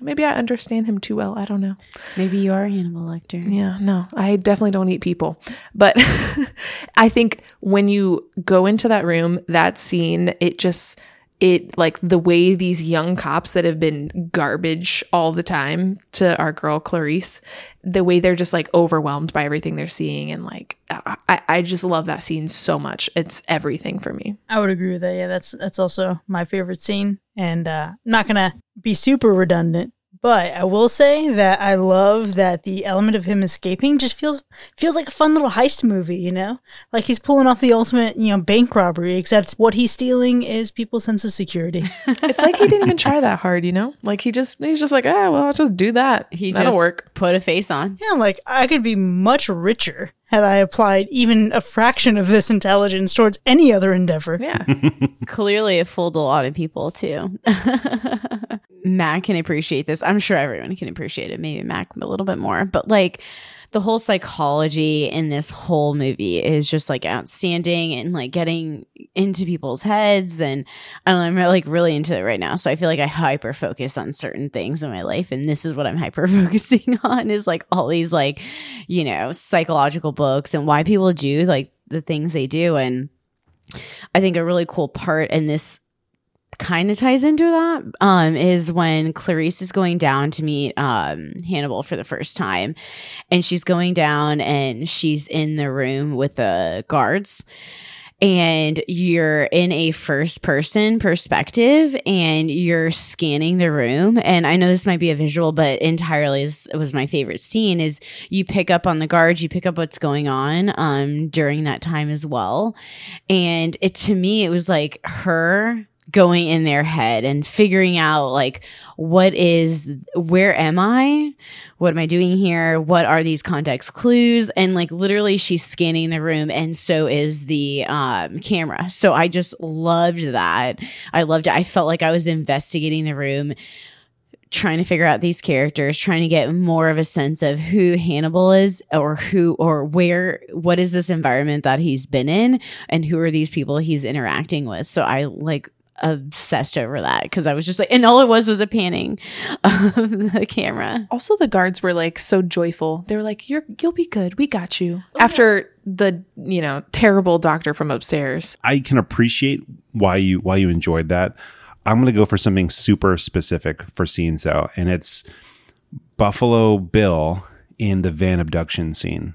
Maybe I understand him too well. I don't know. Maybe you are Hannibal Lecter. Yeah, no, I definitely don't eat people. But I think when you go into that room, that scene, it just, it like the way these young cops that have been garbage all the time to our girl Clarice, the way they're just like overwhelmed by everything they're seeing. And like, I, I just love that scene so much. It's everything for me. I would agree with that. Yeah, that's that's also my favorite scene. And uh, I'm not gonna be super redundant, but I will say that I love that the element of him escaping just feels feels like a fun little heist movie. You know, like he's pulling off the ultimate you know bank robbery, except what he's stealing is people's sense of security. It's like he didn't even try that hard, you know? Like he just, he's just like, ah, well, I'll just do that. He That'll just work. put a face on. yeah, like I could be much richer had I applied even a fraction of this intelligence towards any other endeavor. Yeah. Clearly, it fooled a lot of people too. Mac can appreciate this. I'm sure everyone can appreciate it. Maybe Mac a little bit more, but like the whole psychology in this whole movie is just like outstanding and like getting into people's heads and I'm like really into it right now. So I feel like I hyper focus on certain things in my life and this is what I'm hyper focusing on is like all these like, you know, psychological books and why people do like the things they do and I think a really cool part in this kind of ties into that um, is when Clarice is going down to meet um, Hannibal for the first time. And she's going down and she's in the room with the guards. And you're in a first person perspective and you're scanning the room. And I know this might be a visual, but entirely this was my favorite scene is you pick up on the guards, you pick up what's going on um, during that time as well. And it to me, it was like her going in their head and figuring out like what is where am i? What am i doing here? What are these context clues? And like literally she's scanning the room and so is the um, camera. So i just loved that. I loved it. I felt like i was investigating the room trying to figure out these characters trying to get more of a sense of who hannibal is or who or where what is this environment that he's been in and who are these people he's interacting with. So i like obsessed over that because I was just like, and all it was was a panning of the camera. Also, the guards were like so joyful. They were like, "You're, you'll be good. We got you." Oh, After the, you know, terrible doctor from upstairs. I can appreciate why you why you enjoyed that. I'm going to go for something super specific for scenes though, and it's Buffalo Bill in the van abduction scene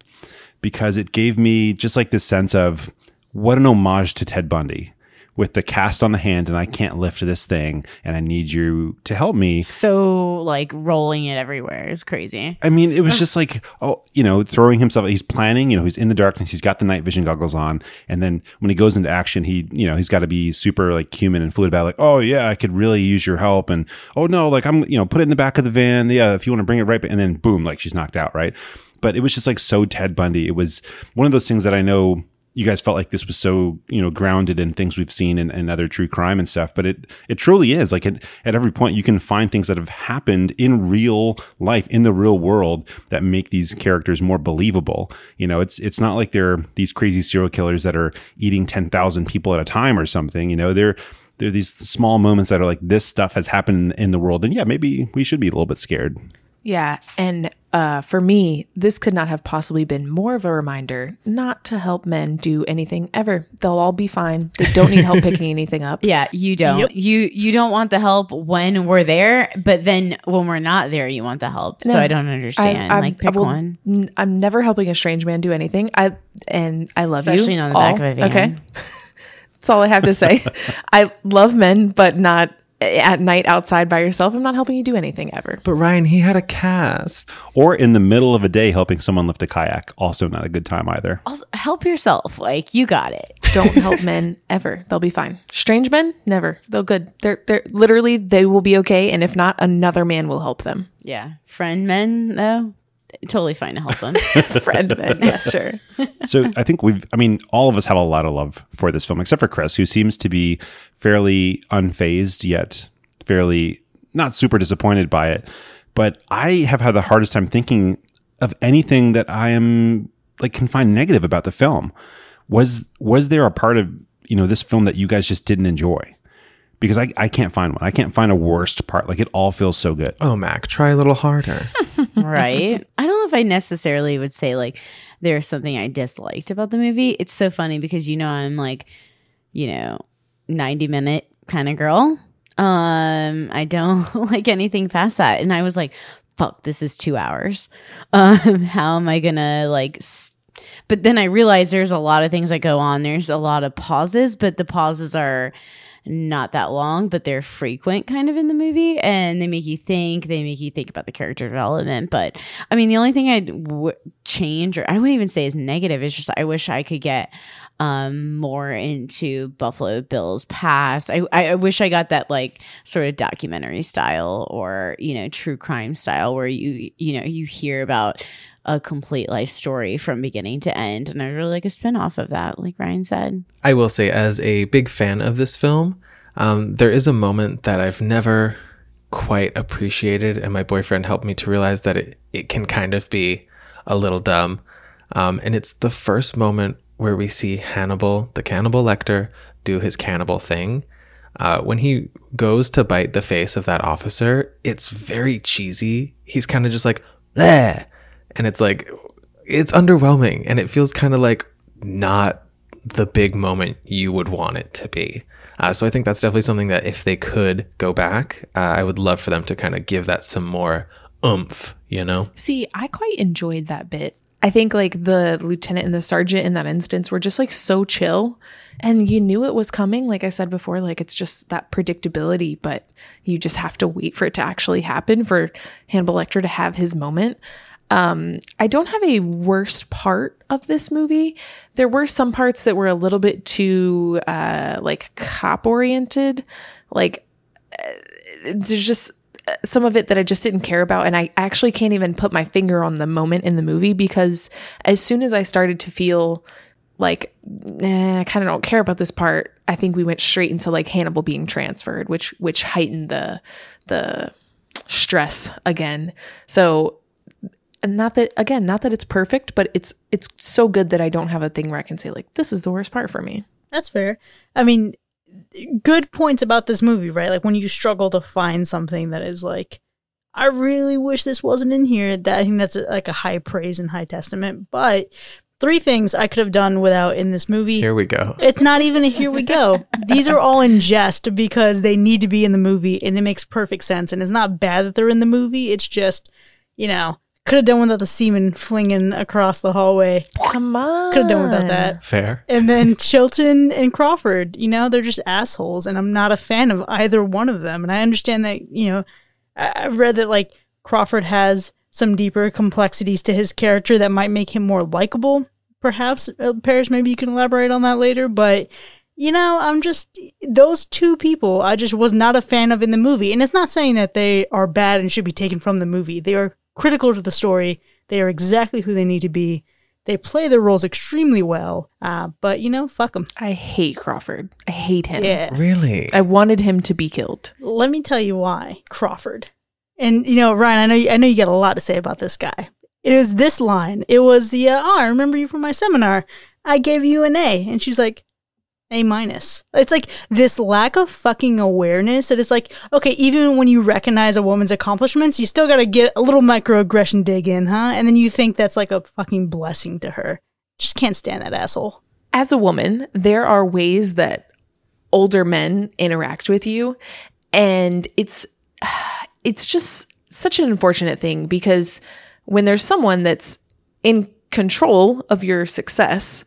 because it gave me just like this sense of what an homage to Ted Bundy with the cast on the hand and I can't lift this thing and I need you to help me. So like rolling it everywhere is crazy. I mean, it was just like, oh, you know, throwing himself, he's planning, you know, he's in the darkness, he's got the night vision goggles on. And then when he goes into action, he, you know, he's got to be super like human and fluid about like, oh yeah, I could really use your help. And oh no, like I'm, you know, put it in the back of the van. Yeah. If you want to bring it right. And then boom, like she's knocked out. Right. But it was just like so Ted Bundy. It was one of those things that I know you guys felt like this was so you know grounded in things we've seen in, in other true crime and stuff but it it truly is. Like at, at every point you can find things that have happened in real life in the real world that make these characters more believable. You know it's it's not like they're these crazy serial killers that are eating 10,000 people at a time or something. You know they're they're these small moments that are like this stuff has happened in the world and yeah maybe we should be a little bit scared. Yeah, and uh, for me, this could not have possibly been more of a reminder not to help men do anything ever. They'll all be fine. They don't need help picking anything up. Yeah, you don't. Yep. You you don't want the help when we're there, but then when we're not there, you want the help. So I don't understand. I'm- like I pick will- one. n- I'm never helping a strange man do anything. I and I love Especially you. not on the back of a van. Okay, that's all I have to say. I love men, but not at night outside by yourself. I'm not helping you do anything ever. But Ryan, he had a cast. or in the middle of a day helping someone lift a kayak also not a good time either Also, help yourself. Like you got it. Don't help men ever. They'll be fine. Strange men, never. They'll good. They're they're literally they will be okay. And if not, another man will help them. Yeah, friend men though, totally fine to help them. Friend men, yes, sure. so I think we've, I mean, all of us have a lot of love for this film, except for Chris, who seems to be fairly unfazed yet fairly not super disappointed by it. But I have had the hardest time thinking of anything that I am like can find negative about the film. Was was there a part of you know this film that you guys just didn't enjoy? Because I, I can't find one. I can't find a worst part. Like it all feels so good. Oh, Mac, try a little harder. right? I don't know if I necessarily would say like there's something I disliked about the movie. It's so funny because you know I'm like, you know, 90 minute kind of girl. Um, I don't like anything past that. And I was like, fuck, this is two hours. Um, how am I gonna like s- but then I realized there's a lot of things that go on. There's a lot of pauses, but the pauses are not that long, but they're frequent kind of in the movie and they make you think, they make you think about the character development. But I mean, the only thing I'd w- change, or I wouldn't even say is negative, is just I wish I could get um more into Buffalo Bill's past. I, I I wish I got that like sort of documentary style or you know true crime style where you you know you hear about a complete life story from beginning to end and I really like a spin-off of that like Ryan said. I will say, as a big fan of this film, um, there is a moment that I've never quite appreciated, and my boyfriend helped me to realize that it, it can kind of be a little dumb. Um, and it's the first moment where we see Hannibal, the cannibal Lecter, do his cannibal thing. Uh, when he goes to bite the face of that officer, it's very cheesy. He's kind of just like, Bleh! And it's like, it's underwhelming, and it feels kind of like not the big moment you would want it to be. Uh, so I think that's definitely something that if they could go back, uh, I would love for them to kind of give that some more oomph, you know? See, I quite enjoyed that bit. I think like the lieutenant and the sergeant in that instance were just like so chill and you knew it was coming. Like I said before, like it's just that predictability, but you just have to wait for it to actually happen for Hannibal Lecter to have his moment. Um, I don't have a worst part of this movie. There were some parts that were a little bit too uh, like cop oriented. Like uh, there's just uh, some of it that I just didn't care about, and I actually can't even put my finger on the moment in the movie because as soon as I started to feel like eh, I kind of don't care about this part, I think we went straight into like Hannibal being transferred, which which heightened the the stress again. So and not that again, not that it's perfect, but it's it's so good that I don't have a thing where I can say like this is the worst part for me. That's fair. I mean, good points about this movie, right? Like when you struggle to find something that is like, I really wish this wasn't in here. That I think that's like a high praise and high testament. But three things I could have done without in this movie. Here we go. It's not even a here we go. These are all in jest because they need to be in the movie and it makes perfect sense. And it's not bad that they're in the movie. It's just, you know, could have done without the semen flinging across the hallway. Come on. Could have done without that. Fair. And then Chilton and Crawford, you know, they're just assholes, and I'm not a fan of either one of them. And I understand that, you know, I- I've read that like Crawford has some deeper complexities to his character that might make him more likable. Perhaps, uh, Paris, maybe you can elaborate on that later. But you know, I'm just those two people. I just was not a fan of in the movie, and it's not saying that they are bad and should be taken from the movie. They are critical to the story. They are exactly who they need to be. They play their roles extremely well. Uh, but you know, fuck them. I hate Crawford. I hate him. Yeah. Really? I wanted him to be killed. Let me tell you why Crawford. And you know, Ryan, I know you, I know you got a lot to say about this guy. It was this line. It was the uh, oh, I remember you from my seminar. I gave you an A, and she's like, A minus. It's like this lack of fucking awareness that it's like, okay, even when you recognize a woman's accomplishments, you still gotta get a little microaggression dig in, huh? And then you think that's like a fucking blessing to her. Just can't stand that asshole. As a woman, there are ways that older men interact with you and it's it's just such an unfortunate thing because when there's someone that's in control of your success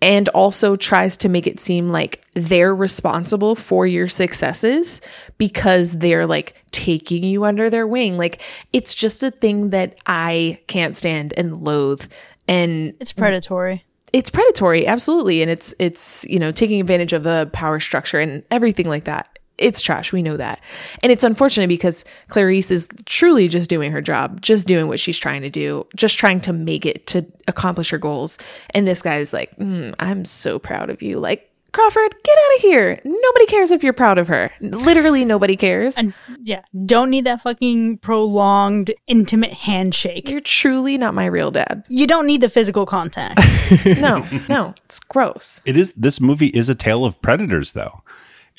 and also tries to make it seem like they're responsible for your successes because they're like taking you under their wing. Like it's just a thing that I can't stand and loathe. And It's predatory. it's predatory absolutely and it's it's you know taking advantage of the power structure and everything like that it's trash. We know that. And it's unfortunate because clarice is truly just doing her job just doing what she's trying to do just trying to make it to accomplish her goals. And this guy's like mm, i'm so proud of you. Like crawford get out of here. Nobody cares if you're proud of her. Literally nobody cares. And yeah, don't need that fucking prolonged, intimate handshake. you're truly not my real dad. You don't need the physical contact. no no it's gross. It is this movie is a tale of predators though.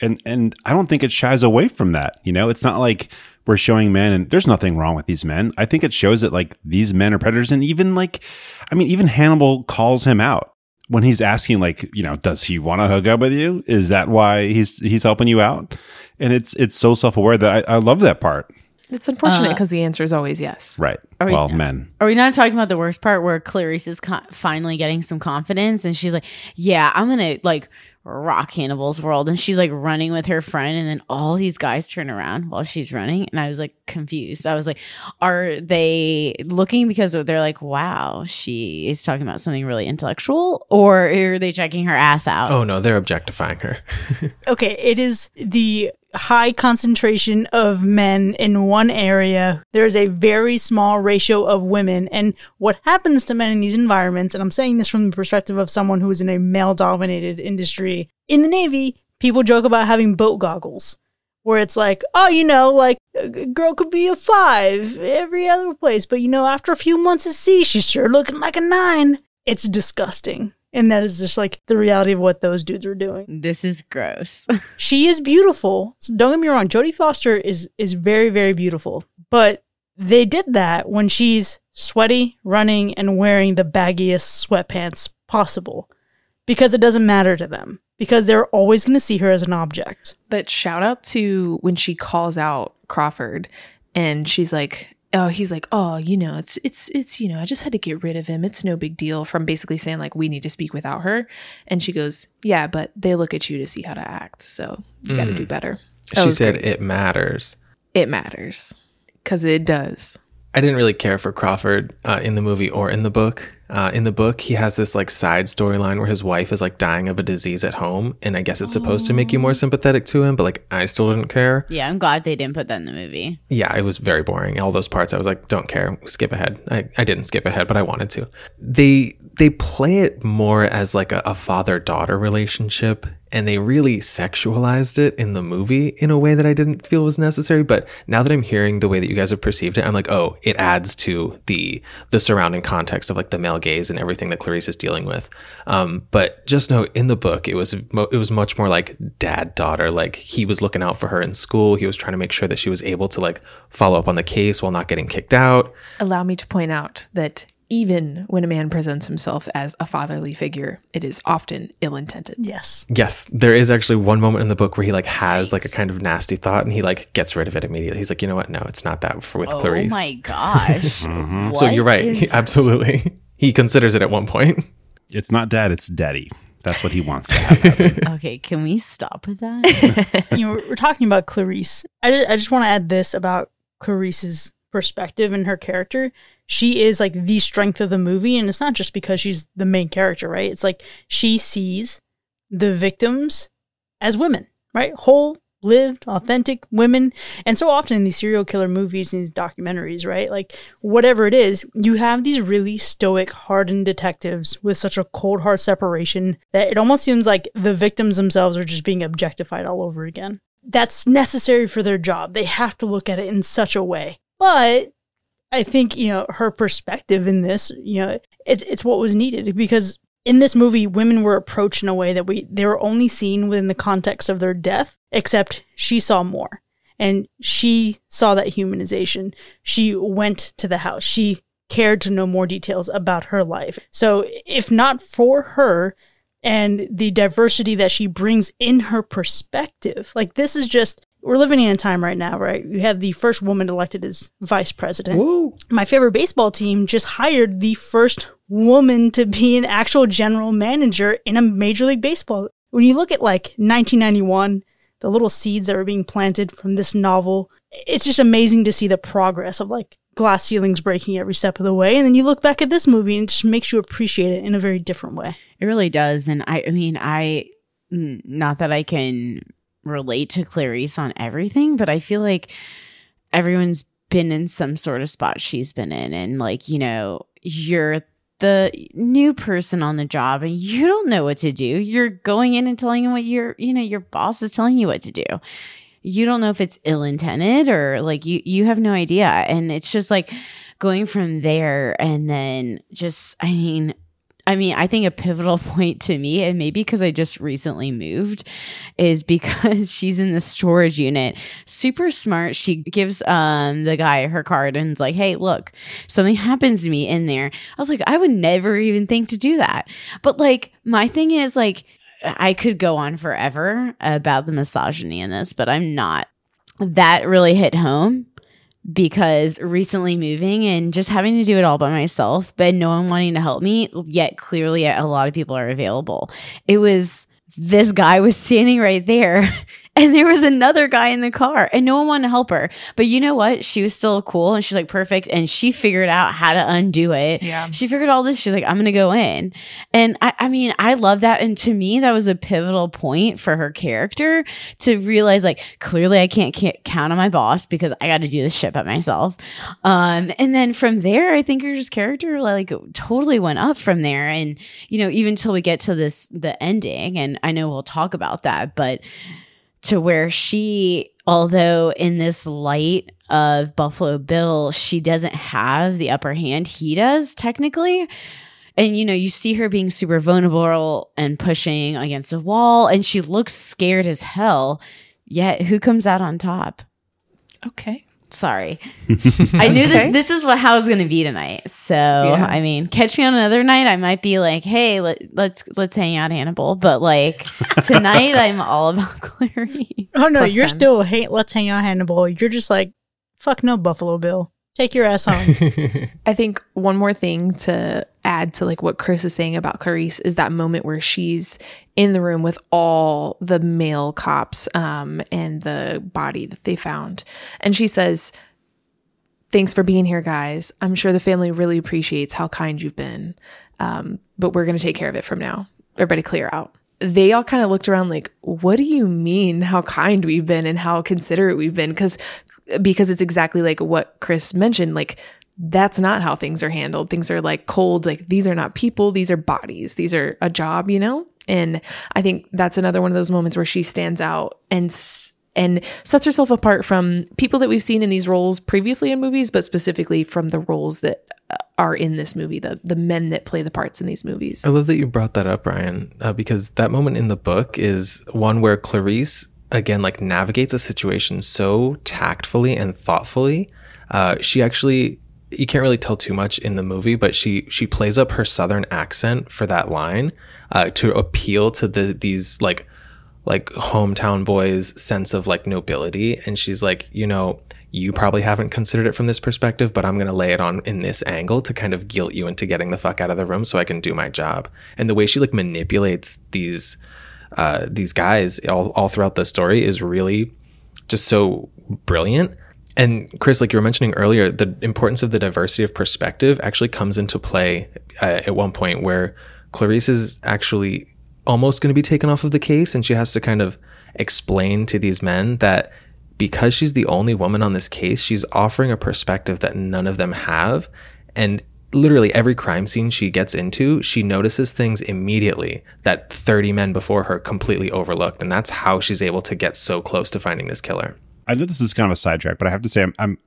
And and I don't think it shies away from that. You know, it's not like we're showing men and there's nothing wrong with these men. I think it shows that like these men are predators and even like I mean even Hannibal calls him out when he's asking like, you know, does he want to hook up with you? Is that why he's he's helping you out? And it's it's so self-aware that I, I love that part. It's unfortunate Uh, because the answer is always yes Right. Are we- well, men. Are we not talking about the worst part where Clarice is co- finally getting some confidence and she's like, "Yeah, I'm gonna like rock Hannibal's world," and she's like running with her friend, and then all these guys turn around while she's running, and I was like confused. I was like, "Are they looking because they're like, wow, she is talking about something really intellectual, or are they checking her ass out?" Oh no, they're objectifying her. okay, it is the high concentration of men in one area. There's a very small ratio of women. And what happens to men in these environments, and I'm saying this from the perspective of someone who is in a male dominated industry, in the Navy, people joke about having boat goggles. where it's like, oh, you know, like a girl could be a five every other place, but you know, after a few months at sea, she's sure looking like a nine. It's disgusting. And that is just like the reality of what those dudes were doing. This is gross. She is beautiful. So don't get me wrong, Jodie Foster is is very, very beautiful. But they did that when she's sweaty, running, and wearing the baggiest sweatpants possible. Because it doesn't matter to them. Because they're always gonna see her as an object. But shout out to when she calls out Crawford and she's like, oh, he's like, oh, you know, it's, it's, it's, you know, I just had to get rid of him. It's no big deal from basically saying like, we need to speak without her. And she goes, yeah, but they look at you to see how to act. So you got to do better. That she said great. it matters. it matters because it does. I didn't really care for Crawford uh, in the movie or in the book. Uh, in the book, he has this like side storyline where his wife is like dying of a disease at home, and I guess it's supposed to make you more sympathetic to him, but like I still didn't care. yeah, I'm glad they didn't put that in the movie. Yeah, it was very boring. All those parts, I was like, don't care, skip ahead. I, I didn't skip ahead, but I wanted to. They they play it more as like a, a father daughter relationship, and they really sexualized it in the movie in a way that I didn't feel was necessary. But now that I'm hearing the way that you guys have perceived it, I'm like, oh, it adds to the the surrounding context of like the male gaze and everything that Clarice is dealing with. Um, but just know in the book, it was it was much more like dad daughter. Like he was looking out for her in school. He was trying to make sure that she was able to like follow up on the case while not getting kicked out. Allow me to point out that even when a man presents himself as a fatherly figure, it is often ill intended. Yes. Yes, there is actually one moment in the book where he like has like a kind of nasty thought and he like gets rid of it immediately. He's like, you know what? No, it's not that for with Oh Clarice. Oh my gosh. Mm-hmm. so you're right. is- Absolutely. He considers it at one point. It's not dad, it's daddy. That's what he wants to have. happen. okay, can we stop with that? you know, we're, we're talking about Clarice. I just, I just want to add this about Clarice's perspective and her character. She is like the strength of the movie, and it's not just because she's the main character, right? It's like she sees the victims as women, right? Whole, lived, authentic women. And so often in these serial killer movies and these documentaries, right? Like whatever it is, you have these really stoic, hardened detectives with such a cold hard separation that it almost seems like the victims themselves are just being objectified all over again. That's necessary for their job. They have to look at it in such a way. But I think, you know, her perspective in this, you know, it's it's what was needed because in this movie, women were approached in a way that we they were only seen within the context of their death, except she saw more. And she saw that humanization. She went to the house. She cared to know more details about her life. So if not for her and the diversity that she brings in her perspective, like this is just we're living in a time right now, right? You have the first woman elected as vice president Woo. my favorite baseball team just hired the first woman to be an actual general manager in a major league baseball. When you look at like 1991, the little seeds that were being planted from this novel, it's just amazing to see the progress of like glass ceilings breaking every step of the way. And then you look back at this movie and it just makes you appreciate it in a very different way. It really does. And I, I mean, I, not that I can relate to Clarice on everything, but I feel like everyone's been in some sort of spot she's been in. And like, you know, you're the new person on the job and you don't know what to do. You're going in and telling what your, you know, your boss is telling you what to do. You don't know if it's ill intended or like you, you have no idea. And it's just like going from there and then just, I mean, I mean, I think a pivotal point to me, and maybe because I just recently moved, is because she's in the storage unit. Super smart. She gives um the guy her card and is like, "Hey, look, something happens to me in there." I was like, I would never even think to do that. But like, my thing is like, I could go on forever about the misogyny in this, but I'm not. That really hit home because recently moving and just having to do it all by myself, but no one wanting to help me, yet clearly a lot of people are available. It was this guy was standing right there and there was another guy in the car and no one wanted to help her. But you know what? She was still cool and she's like perfect and she figured out how to undo it. Yeah. She figured all this. She's like, I'm going to go in. And I, I mean, I love that. And to me, that was a pivotal point for her character to realize like, clearly I can't, can't count on my boss because I got to do this shit by myself. Um, and then from there, I think her just character like totally went up from there. And, you know, even till we get to this, the ending, and I know we'll talk about that, but to where she although in this light of Buffalo Bill, she doesn't have the upper hand. He does technically. And you know, you see her being super vulnerable and pushing against the wall, and she looks scared as hell. Yet, who comes out on top? Okay. Sorry, I knew Okay. this. This is what how it's going to be tonight. So, I mean, catch me on another night. I might be like, "Hey, let, let's let's hang out, Hannibal." But like tonight, I'm all about Clarice. Oh no, you're Listen. still hey, let's hang out, Hannibal. You're just like, fuck no, Buffalo Bill. Take your ass home. I think one more thing to add to like what Chris is saying about Clarice is that moment where she's in the room with all the male cops um, and the body that they found. And she says, Thanks for being here, guys. I'm sure the family really appreciates how kind you've been. Um, but we're going to take care of it from now. Everybody clear out. They all kind of looked around like, what do you mean how kind we've been and how considerate we've been? Because because it's exactly like what Chris mentioned. Like that's not how things are handled. Things are like cold. Like these are not people. These are bodies. These are a job. You know. And I think that's another one of those moments where she stands out and s- and sets herself apart from people that we've seen in these roles previously in movies, but specifically from the roles that uh, are in this movie, the the men that play the parts in these movies. I love that you brought that up, Ryan, uh, because that moment in the book is one where Clarice again like navigates a situation so tactfully and thoughtfully. Uh, she actually you can't really tell too much in the movie, but she she plays up her southern accent for that line uh, to appeal to the these like like hometown boys sense of like nobility. And she's like you know you probably haven't considered it from this perspective but i'm going to lay it on in this angle to kind of guilt you into getting the fuck out of the room so i can do my job. And the way she like manipulates these uh these guys all, all throughout the story is really just so brilliant. And chris like you were mentioning earlier the importance of the diversity of perspective actually comes into play uh, at one point where clarice is actually almost going to be taken off of the case and she has to kind of explain to these men that because she's the only woman on this case she's offering a perspective that none of them have. And literally every crime scene she gets into she notices things immediately that 30 men before her completely overlooked. And that's how she's able to get so close to finding this killer. I know this is kind of a sidetrack, but I have to say I'm, I'm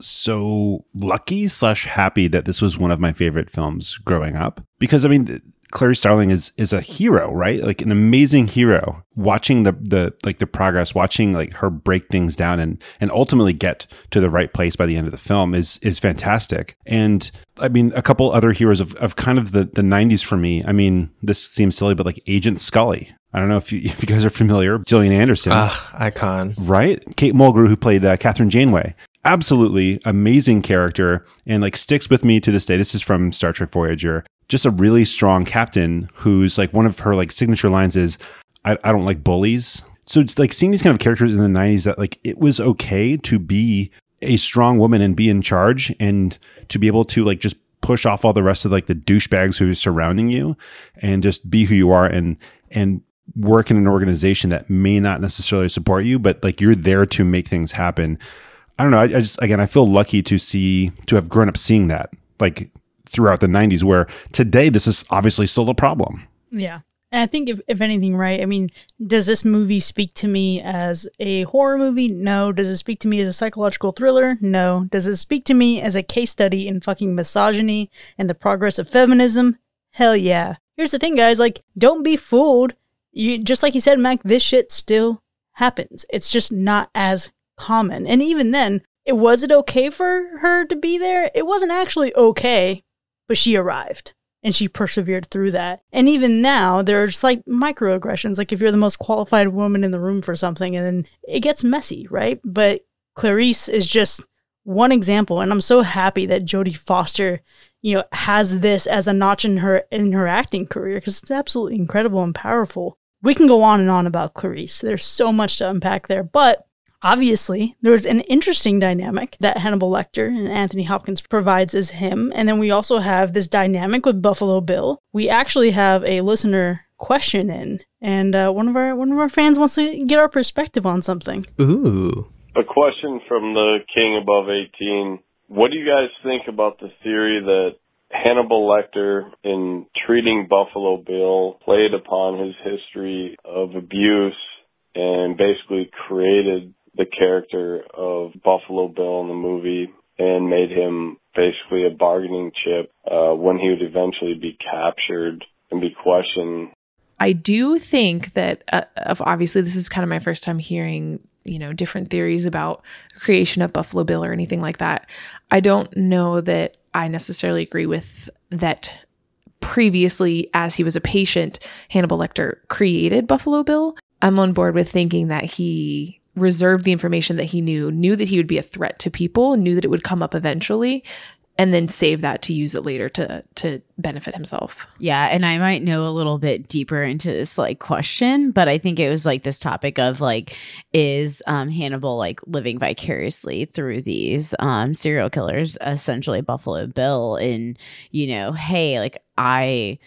so lucky slash happy that this was one of my favorite films growing up. Because I mean Clarice Starling is is a hero, right? Like an amazing hero. Watching the the like the progress, watching like her break things down and and ultimately get to the right place by the end of the film is is fantastic. And I mean, a couple other heroes of, of kind of the the '90s for me. I mean, this seems silly, but like Agent Scully. I don't know if you, if you guys are familiar. Gillian Anderson ah icon right? Kate Mulgrew, who played uh, Kathryn Janeway, absolutely amazing character, and like sticks with me to this day. This is from Star Trek Voyager. Just a really strong captain who's like one of her like signature lines is, "I, I don't like bullies." So it's like seeing these kind of characters in the '90s that like it was okay to be a strong woman and be in charge and to be able to like just push off all the rest of like the douchebags who are surrounding you and just be who you are and and work in an organization that may not necessarily support you, but like you're there to make things happen. I don't know. I, I just again, I feel lucky to see to have grown up seeing that like throughout the '90s. Where today this is obviously still a problem. Yeah. And I think if, if anything, right, I mean, does this movie speak to me as a horror movie? No. Does it speak to me as a psychological thriller? No. Does it speak to me as a case study in fucking misogyny and the progress of feminism? Hell yeah. Here's the thing, guys, like, don't be fooled. You just like you said, Mac, this shit still happens. It's just not as common. And even then, it was it okay for her to be there? It wasn't actually okay, but she arrived and she persevered through that. And even now, there's like microaggressions. Like if you're the most qualified woman in the room for something, and then it gets messy, right? But Clarice is just one example, and I'm so happy that Jodie Foster, you know, has this as a notch in her in her acting career because it's absolutely incredible and powerful. We can go on and on about Clarice. There's so much to unpack there, but Obviously, there's an interesting dynamic that Hannibal Lecter and Anthony Hopkins provides as him. And then we also have this dynamic with Buffalo Bill. We actually have a listener question in, and uh, one of our one of our fans wants to get our perspective on something. ooh A question from the King Above 18. What do you guys think about the theory that Hannibal Lecter, in treating Buffalo Bill, played upon his history of abuse and basically created the character of Buffalo Bill in the movie and made him basically a bargaining chip uh, when he would eventually be captured and be questioned. I do think that uh, obviously this is kind of my first time hearing you know different theories about creation of Buffalo Bill or anything like that. I don't know that I necessarily agree with that previously as he was a patient Hannibal Lecter created Buffalo Bill. I'm on board with thinking that he reserved the information that he knew, knew that he would be a threat to people, knew that it would come up eventually, and then save that to use it later to to benefit himself. Yeah, and I might know a little bit deeper into this like question, but I think it was like this topic of like is um Hannibal like living vicariously through these um serial killers, essentially Buffalo Bill and you know, hey, like I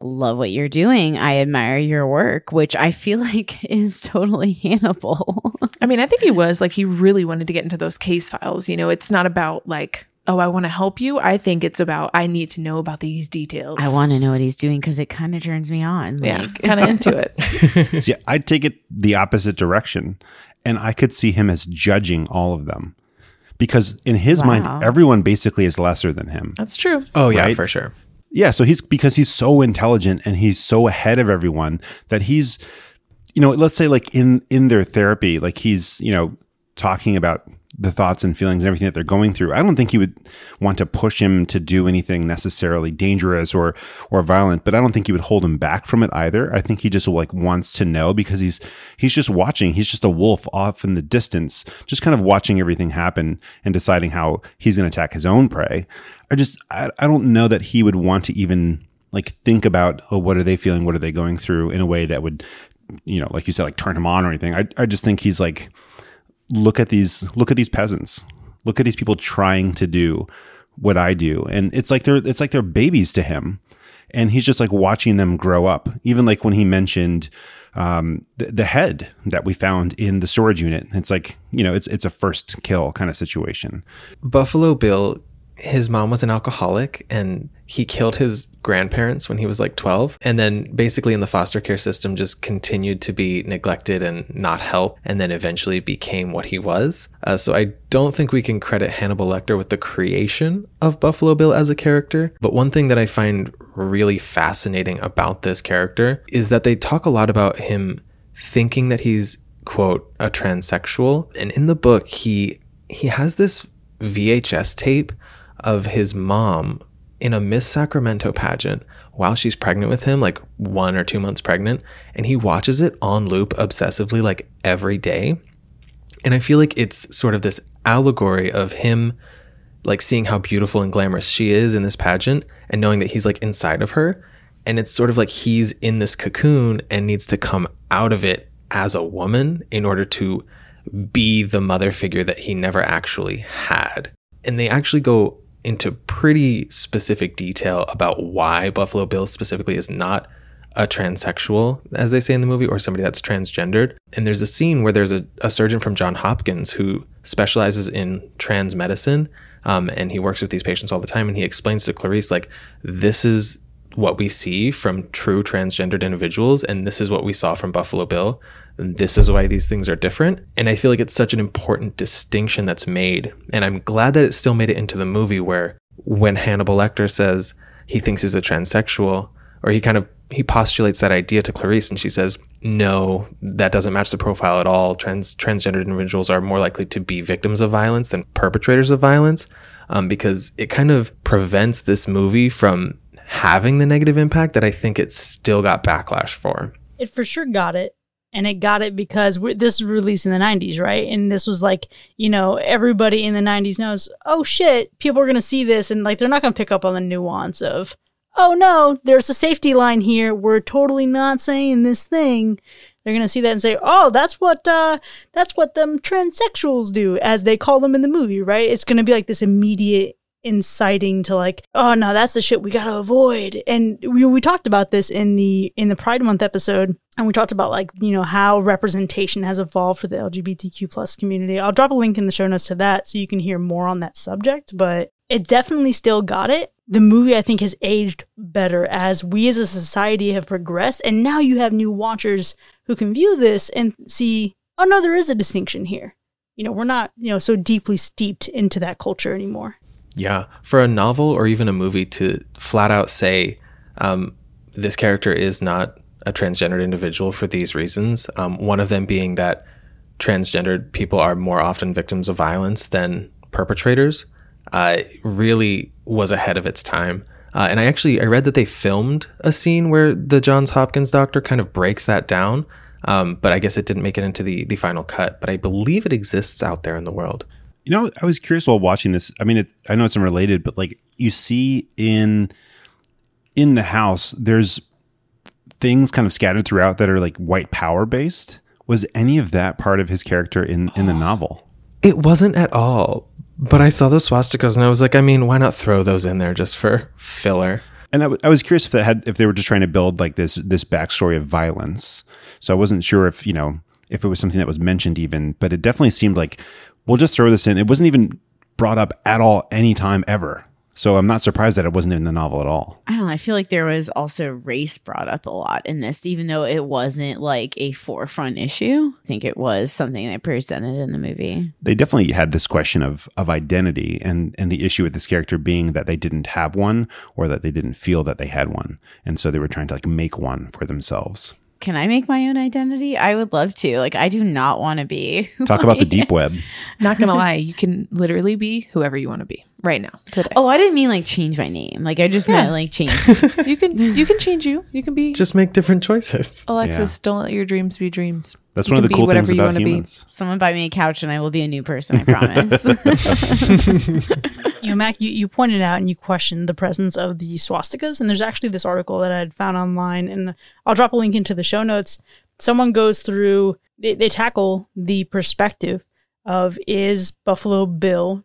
love what you're doing. I admire your work, which I feel like is totally Hannibal. I mean, I think he was like he really wanted to get into those case files, you know, it's not about like oh, I want to help you. I think it's about I need to know about these details. I want to know what he's doing because it kind of turns me on. yeah, Like, kind of into it. See, I'd take it the opposite direction, and I could see him as judging all of them. Because in his Wow. mind, everyone basically is lesser than him. That's true. Oh yeah, Right? for sure. Yeah, so he's because he's so intelligent and he's so ahead of everyone that he's you know, let's say like in in their therapy, like he's, you know, talking about the thoughts and feelings and everything that they're going through. I don't think he would want to push him to do anything necessarily dangerous or or violent, but I don't think he would hold him back from it either. I think he just like wants to know because he's he's just watching. He's just a wolf off in the distance, just kind of watching everything happen and deciding how he's going to attack his own prey. I just I, I don't know that he would want to even like think about oh what are they feeling? What are they going through in a way that would you know like you said like turn him on or anything. I, I just think he's like look at these look at these peasants. Look at these people trying to do what i do. And it's like they're it's like they're babies to him. And he's just like watching them grow up. Even like when he mentioned um, the, the head that we found in the storage unit. It's like you know it's it's a first kill kind of situation. Buffalo Bill, his mom was an alcoholic and he killed his grandparents when he was like 12. And then basically in the foster care system just continued to be neglected and not help and then eventually became what he was. Uh, so I don't think we can credit Hannibal Lecter with the creation of Buffalo Bill as a character. But one thing that I find really fascinating about this character is that they talk a lot about him thinking that he's quote a transsexual and in the book he he has this VHS tape of his mom in a Miss Sacramento pageant while she's pregnant with him, like one or two months pregnant, and he watches it on loop obsessively, like every day. And I feel like it's sort of this allegory of him like seeing how beautiful and glamorous she is in this pageant and knowing that he's like inside of her. And it's sort of like he's in this cocoon and needs to come out of it as a woman in order to be the mother figure that he never actually had. And they actually go into pretty specific detail about why Buffalo Bill specifically is not a transsexual, as they say in the movie, or somebody that's transgendered. And there's a scene where there's a, a surgeon from John Hopkins who specializes in trans medicine. Um, and he works with these patients all the time. And he explains to Clarice, like, this is what we see from true transgendered individuals. And this is what we saw from Buffalo Bill. This is why these things are different. And I feel like it's such an important distinction that's made. And I'm glad that it still made it into the movie where when Hannibal Lecter says he thinks he's a transsexual, or he kind of he postulates that idea to Clarice and she says, No, that doesn't match the profile at all. Trans transgendered individuals are more likely to be victims of violence than perpetrators of violence. Um, because it kind of prevents this movie from having the negative impact that I think it still got backlash for. It for sure got it. And it got it because this was released in the 90s, right? And this was like, you know, everybody in the 90s knows, oh shit, people are going to see this. And like, they're not going to pick up on the nuance of, oh no, there's a safety line here. We're totally not saying this thing. They're going to see that and say, oh, that's what, uh, that's what them transsexuals do, as they call them in the movie, right? It's going to be like this immediate inciting to like oh no that's the shit we gotta avoid. And we, we talked about this in the in the pride month episode and we talked about like you know how representation has evolved for the lgbtq plus community. I'll drop a link in the show notes to that so you can hear more on that subject but it definitely still got it. The movie i think has aged better as we as a society have progressed and now you have new watchers who can view this and see oh no there is a distinction here. You know, we're not, you know, so deeply steeped into that culture anymore. Yeah. For a novel or even a movie to flat out say, um, this character is not a transgendered individual for these reasons, um, one of them being that transgendered people are more often victims of violence than perpetrators, uh, really was ahead of its time. Uh, and I actually I read that they filmed a scene where the Johns Hopkins doctor kind of breaks that down, um, but I guess it didn't make it into the the final cut. But I believe it exists out there in the world. You know, I was curious while watching this. I mean, it, I know it's unrelated, but like you see in in the house, there's things kind of scattered throughout that are like white power based. Was any of that part of his character in in the novel? It wasn't at all. But I saw the swastikas and I was like, I mean, why not throw those in there just for filler? And I, w- I was curious if that had if they were just trying to build like this this backstory of violence. So I wasn't sure if you know if it was something that was mentioned even, but it definitely seemed like we'll just throw this in. It wasn't even brought up at all any time ever. So I'm not surprised that it wasn't in the novel at all. I don't know. I feel like there was also race brought up a lot in this, even though it wasn't like a forefront issue. I think it was something they presented in the movie. They definitely had this question of of identity and and the issue with this character being that they didn't have one or that they didn't feel that they had one. And so they were trying to like make one for themselves. Can I make my own identity? I would love to. Like, I do not want to be. Talk about the deep web. Not gonna lie, you can literally be whoever you want to be right now today. Oh, I didn't mean like change my name. Like, I just Yeah. meant like change. You can you can change you. You can be Just make different choices. Alexis. Don't let your dreams be dreams. That's You one of the cool whatever things about wanna be. Someone buy me a couch and I will be a new person. I promise. You know, Mac, you, you pointed out and you questioned the presence of the swastikas. And there's actually this article that I had found online, and I'll drop a link into the show notes. Someone goes through, they, they tackle the perspective of is Buffalo Bill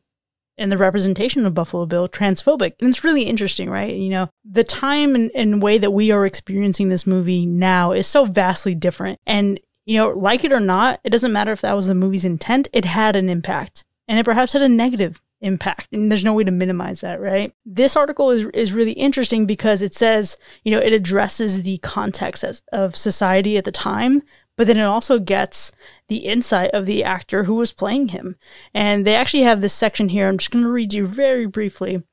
and the representation of Buffalo Bill transphobic. And it's really interesting, right? You know, the time and, and way that we are experiencing this movie now is so vastly different. And, you know, like it or not, it doesn't matter if that was the movie's intent, it had an impact. And it perhaps had a negative impact. And there's no way to minimize that, right? This article is, is really interesting because it says, you know, it addresses the context as, of society at the time, but then it also gets the insight of the actor who was playing him. And they actually have this section here. I'm just going to read you very briefly.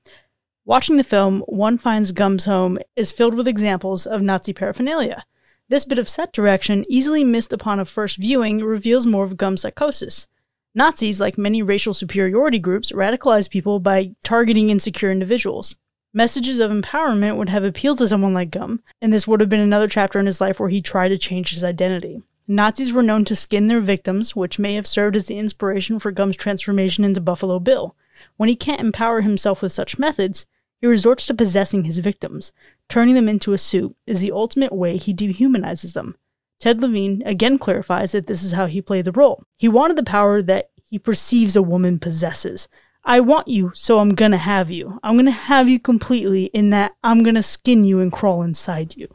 Watching the film, one finds Gumb's home is filled with examples of Nazi paraphernalia. This bit of set direction, easily missed upon a first viewing, reveals more of Gumb's psychosis. Nazis, like many racial superiority groups, radicalize people by targeting insecure individuals. Messages of empowerment would have appealed to someone like Gumb, and this would have been another chapter in his life where he tried to change his identity. Nazis were known to skin their victims, which may have served as the inspiration for Gumb's transformation into Buffalo Bill. When he can't empower himself with such methods, he resorts to possessing his victims. Turning them into a soup is the ultimate way he dehumanizes them. Ted Levine again clarifies that this is how he played the role. He wanted the power that he perceives a woman possesses. I want you, so I'm gonna have you. I'm gonna have you completely in that I'm gonna skin you and crawl inside you.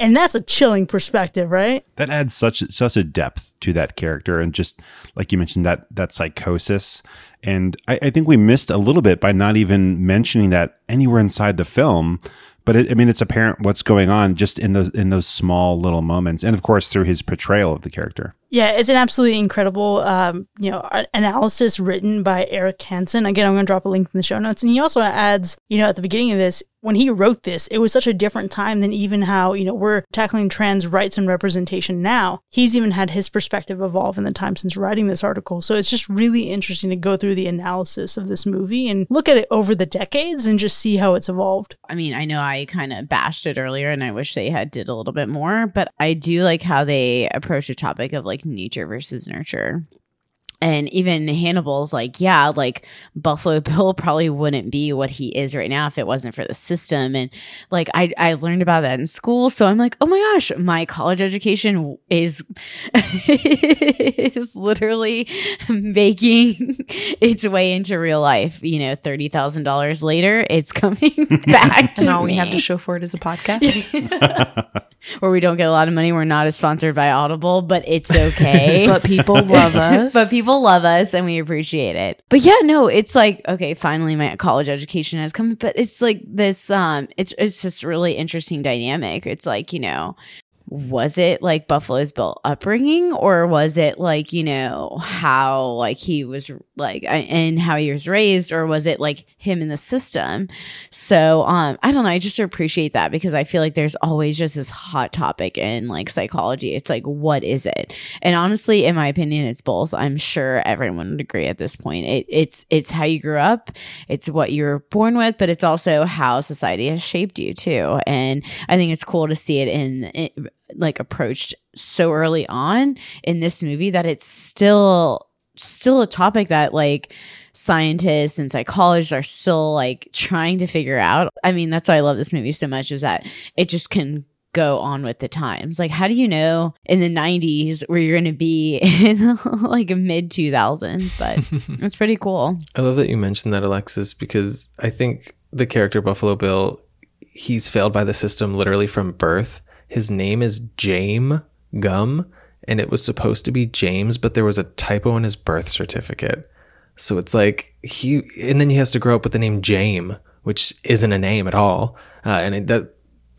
And that's a chilling perspective, right? that adds such such a depth to that character and just like you mentioned that that psychosis and I, I think we missed a little bit by not even mentioning that anywhere inside the film but it, i mean it's apparent what's going on just in those in those small little moments. And of course through his portrayal of the character Yeah, it's an absolutely incredible, um, you know, analysis written by Eric Hansen. Again, I'm going to drop a link in the show notes. And he also adds, you know, at the beginning of this, when he wrote this, it was such a different time than even how, you know, we're tackling trans rights and representation now. He's even had his perspective evolve in the time since writing this article. So it's just really interesting to go through the analysis of this movie and look at it over the decades and just see how it's evolved. I mean, I know I kind of bashed it earlier and I wish they had did a little bit more, but I do like how they approach a topic of like nature versus nurture. And even Hannibal's like, yeah, like Buffalo Bill probably wouldn't be what he is right now if it wasn't for the system. And like I, I learned about that in school. So I'm like, oh my gosh, my college education is is literally making its way into real life. You know, thirty thousand dollars later, it's coming back to And all we have to show for it is a podcast. Where we don't get a lot of money. We're not as sponsored by Audible, but it's okay. but people love us. but people love us and we appreciate it. But yeah, no, it's like okay, finally my college education has come, but it's like this um it's it's this really interesting dynamic. It's like, you know, was it like Buffalo's Bill upbringing or was it like, you know, how like he was like and how he was raised or was it like him in the system? So, um I don't know, I just appreciate that because I feel like there's always just this hot topic in like psychology. It's like what is it? And honestly, in my opinion, it's both. I'm sure everyone would agree at this point. It, it's it's how you grew up, it's what you're born with, but it's also how society has shaped you too. And I think it's cool to see it in like approached so early on in this movie that it's still still a topic that like scientists and psychologists are still like trying to figure out. I mean, that's why I love this movie so much is that it just can go on with the times. Like, how do you know in the 90s where you're going to be in like mid 2000s? But it's pretty cool. I love that you mentioned that, Alexis, because I think the character Buffalo Bill, he's failed by the system literally from birth. His name is James Gumb, and it was supposed to be James, but there was a typo in his birth certificate. So it's like he, and then he has to grow up with the name Jame, which isn't a name at all. Uh, and it, that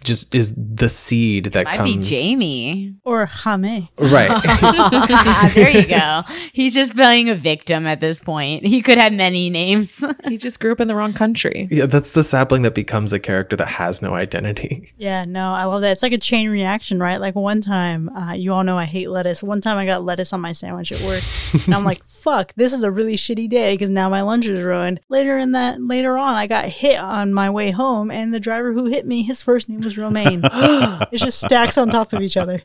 just is the seed that Might comes. be Jamie. Or Hame. Right. there you go. He's just playing a victim at this point. He could have many names. He just grew up in the wrong country. yeah, that's the sapling that becomes a character that has no identity. Yeah, no, I love that. It's like a chain reaction, right? Like one time, uh, you all know I hate lettuce. One time I got lettuce on my sandwich at work, and I'm like, "Fuck, this is a really shitty day because now my lunch is ruined." Later in that, later on, I got hit on my way home, and the driver who hit me, his first name was Romaine. it just stacks on top of each other.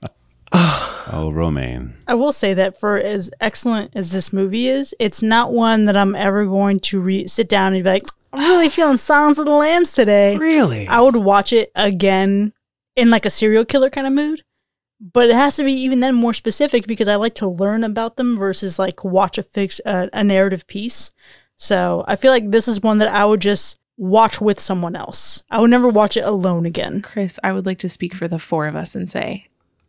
Oh, Romaine. I will say that for as excellent as this movie is, it's not one that I'm ever going to re- sit down and be like, I'm really feeling Silence of the Lambs today. Really? I would watch it again in like a serial killer kind of mood. But it has to be even then more specific because I like to learn about them versus like watch a fix uh, a narrative piece. So I feel like this is one that I would just watch with someone else. I would never watch it alone again. Chris, I would like to speak for the four of us and say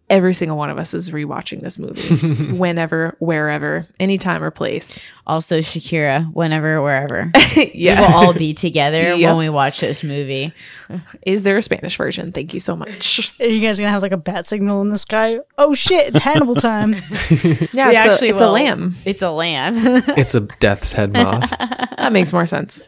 every single one of us is rewatching this movie whenever, wherever, anytime or place. Also, Shakira, whenever, wherever. yeah. We will all be together Yep. when we watch this movie. Is there a Spanish version? Thank you so much. Are you guys gonna have like a bat signal in the sky? Oh shit, it's Hannibal time. Yeah, We it's, actually a, it's a lamb. It's a lamb. it's a death's head moth. That makes more sense.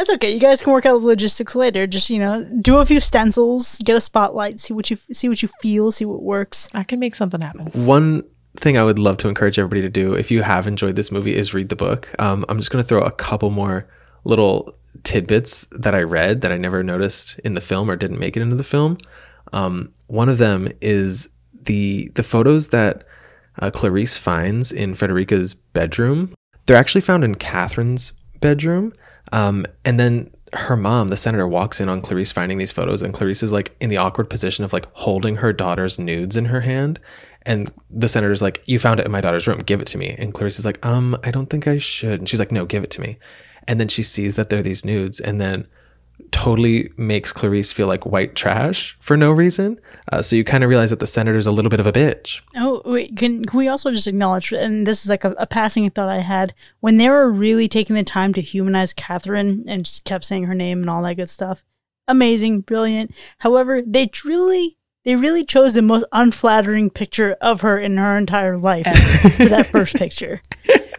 That's okay. You guys can work out the logistics later. Just you know, do a few stencils, get a spotlight, see what you see what you feel, see what works. I can make something happen. One thing I would love to encourage everybody to do, if you have enjoyed this movie, is read the book. Um, I'm just going to throw a couple more little tidbits that I read that I never noticed in the film or didn't make it into the film. Um, one of them is the the photos that uh, Clarice finds in Fredrica's bedroom. They're actually found in Catherine's bedroom, um, and then her mom, the senator, walks in on Clarice finding these photos, and Clarice is like in the awkward position of like holding her daughter's nudes in her hand. And the senator's like, You found it in my daughter's room, give it to me. And Clarice is like, Um, I don't think I should. And she's like, No, give it to me. And then she sees that they're these nudes and then totally makes Clarice feel like white trash for no reason. Uh, so you kind of realize that the senator's a little bit of a bitch. Oh, wait, can, can we also just acknowledge, and this is like a, a passing thought I had, when they were really taking the time to humanize Catherine and just kept saying her name and all that good stuff, amazing, brilliant. However, they truly, they really chose the most unflattering picture of her in her entire life for that first picture.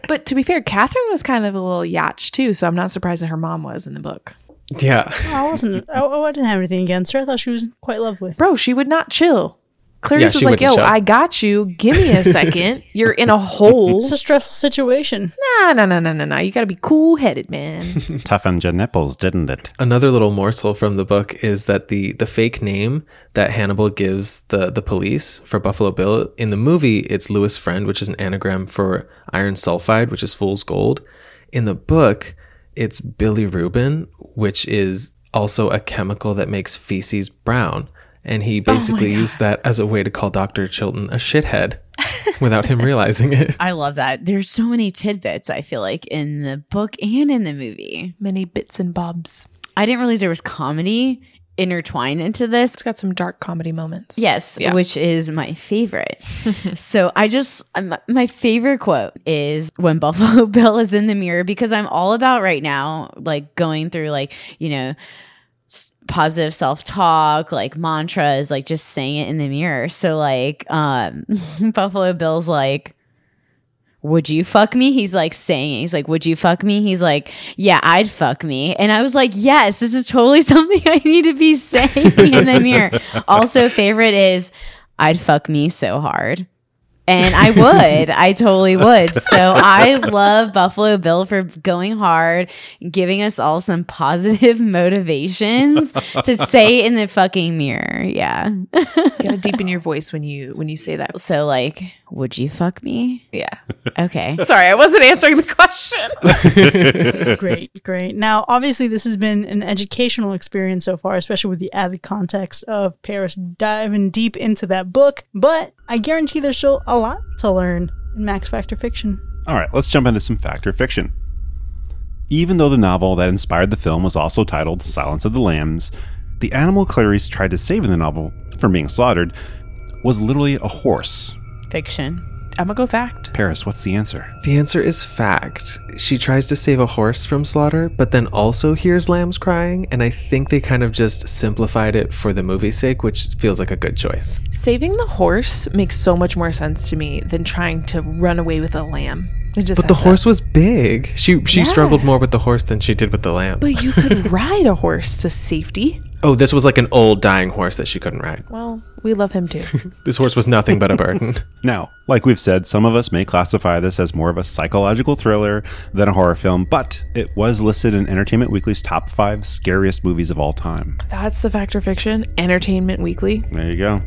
But to be fair, Catherine was kind of a little yatch too, so I'm not surprised that her mom was in the book. Yeah. Oh, I wasn't, I, I didn't have anything against her. I thought she was quite lovely. Bro, she would not chill. Clarice Yeah, was she like, "Yo, wouldn't chill. I got you. Give me a second. You're in a hole. It's a stressful situation. Nah, nah, nah, nah, nah, nah. You got to be cool headed, man. Toughened your nipples, didn't it? Another little morsel from the book is that the the fake name that Hannibal gives the the police for Buffalo Bill in the movie it's Louis Friend, which is an anagram for iron sulfide, which is fool's gold. In the book, it's Billy Rubin, which is also a chemical that makes feces brown. And he oh basically used that as a way to call Dr. Chilton a shithead without him realizing it. I love that. There's so many tidbits, I feel like, in the book and in the movie. Many bits and bobs. I didn't realize there was comedy intertwined into this. It's got some dark comedy moments. Yes, Yeah. which is my favorite. so I just, my favorite quote is when Buffalo Bill is in the mirror because I'm all about right now, like going through, like, you know, positive self-talk, like mantras, like just saying it in the mirror. So like um Buffalo Bill's like would you fuck me? He's like saying, it. he's like, would you fuck me? He's like, yeah, I'd fuck me. And I was like, yes, this is totally something I need to be saying in the mirror. Also, favorite is, I'd fuck me so hard. And I would. I totally would. So I love Buffalo Bill for going hard, giving us all some positive motivations to say in the fucking mirror. Yeah. You gotta deepen your voice when you when you say that. So like, would you fuck me? Yeah. Okay. Sorry, I wasn't answering the question. great, great. Now, obviously, this has been an educational experience so far, especially with the added context of Paris diving deep into that book. But I guarantee there's still a lot to learn in Max Factor Fiction. All right, let's jump into some factor fiction. Even though the novel that inspired the film was also titled Silence of the Lambs, the animal Clarice tried to save in the novel from being slaughtered was literally a horse. Fiction. I'm gonna go fact. Paris, what's the answer? The answer is fact. She tries to save a horse from slaughter, but then also hears lambs crying, and I think they kind of just simplified it for the movie's sake, which feels like a good choice. Saving the horse makes so much more sense to me than trying to run away with a lamb. It just But the has a- horse was big. She she Yeah. struggled more with the horse than she did with the lamb. But you could ride a horse to safety. Oh, this was like an old dying horse that she couldn't ride. Well, we love him too. This horse was nothing but a burden. Now, like we've said, some of us may classify this as more of a psychological thriller than a horror film, but it was listed in Entertainment Weekly's top five scariest movies of all time. That's the Factor Fiction Entertainment Weekly. There you go.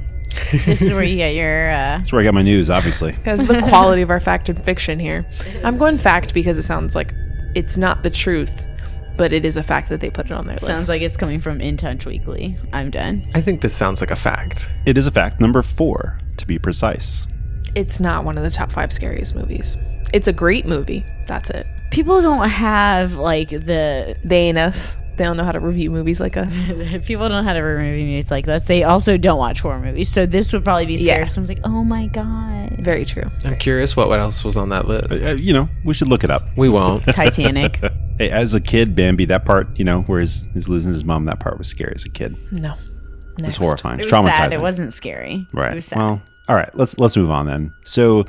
This is where you get your uh That's where I got my news, obviously. That's the quality of our fact and fiction here. I'm going fact because it sounds like it's not the truth, but it is a fact that they put it on their sounds list. Sounds like it's coming from In Touch Weekly. I'm done. I think this sounds like a fact. It is a fact number four, to be precise. it's not one of the top five scariest movies. It's a great movie. That's it. People don't have like the They ain't us. They don't know how to review movies like us. people don't know how to remove movies like this. They also don't watch horror movies. So this would probably be scary. Yeah. Someone's like, oh my god. Very true. I'm curious what, what else was on that list. Uh, you know, we should look it up. We won't. Titanic. Hey, as a kid, Bambi, that part, you know, where he's, he's losing his mom, that part was scary as a kid. No, It was horrifying. It was traumatizing. sad. It wasn't scary. Right. It was sad. Well, all right. Let's let's move on then. So,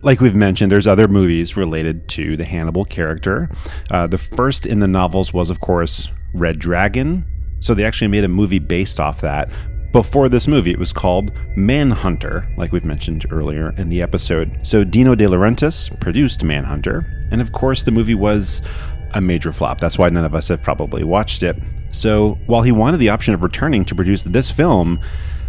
like we've mentioned, there's other movies related to the Hannibal character. Uh, the first in the novels was, of course, Red Dragon. So they actually made a movie based off that. Before this movie, it was called Manhunter, like we've mentioned earlier in the episode. So Dino De Laurentiis produced Manhunter, and of course, the movie was a major flop. That's why none of us have probably watched it. So while he wanted the option of returning to produce this film,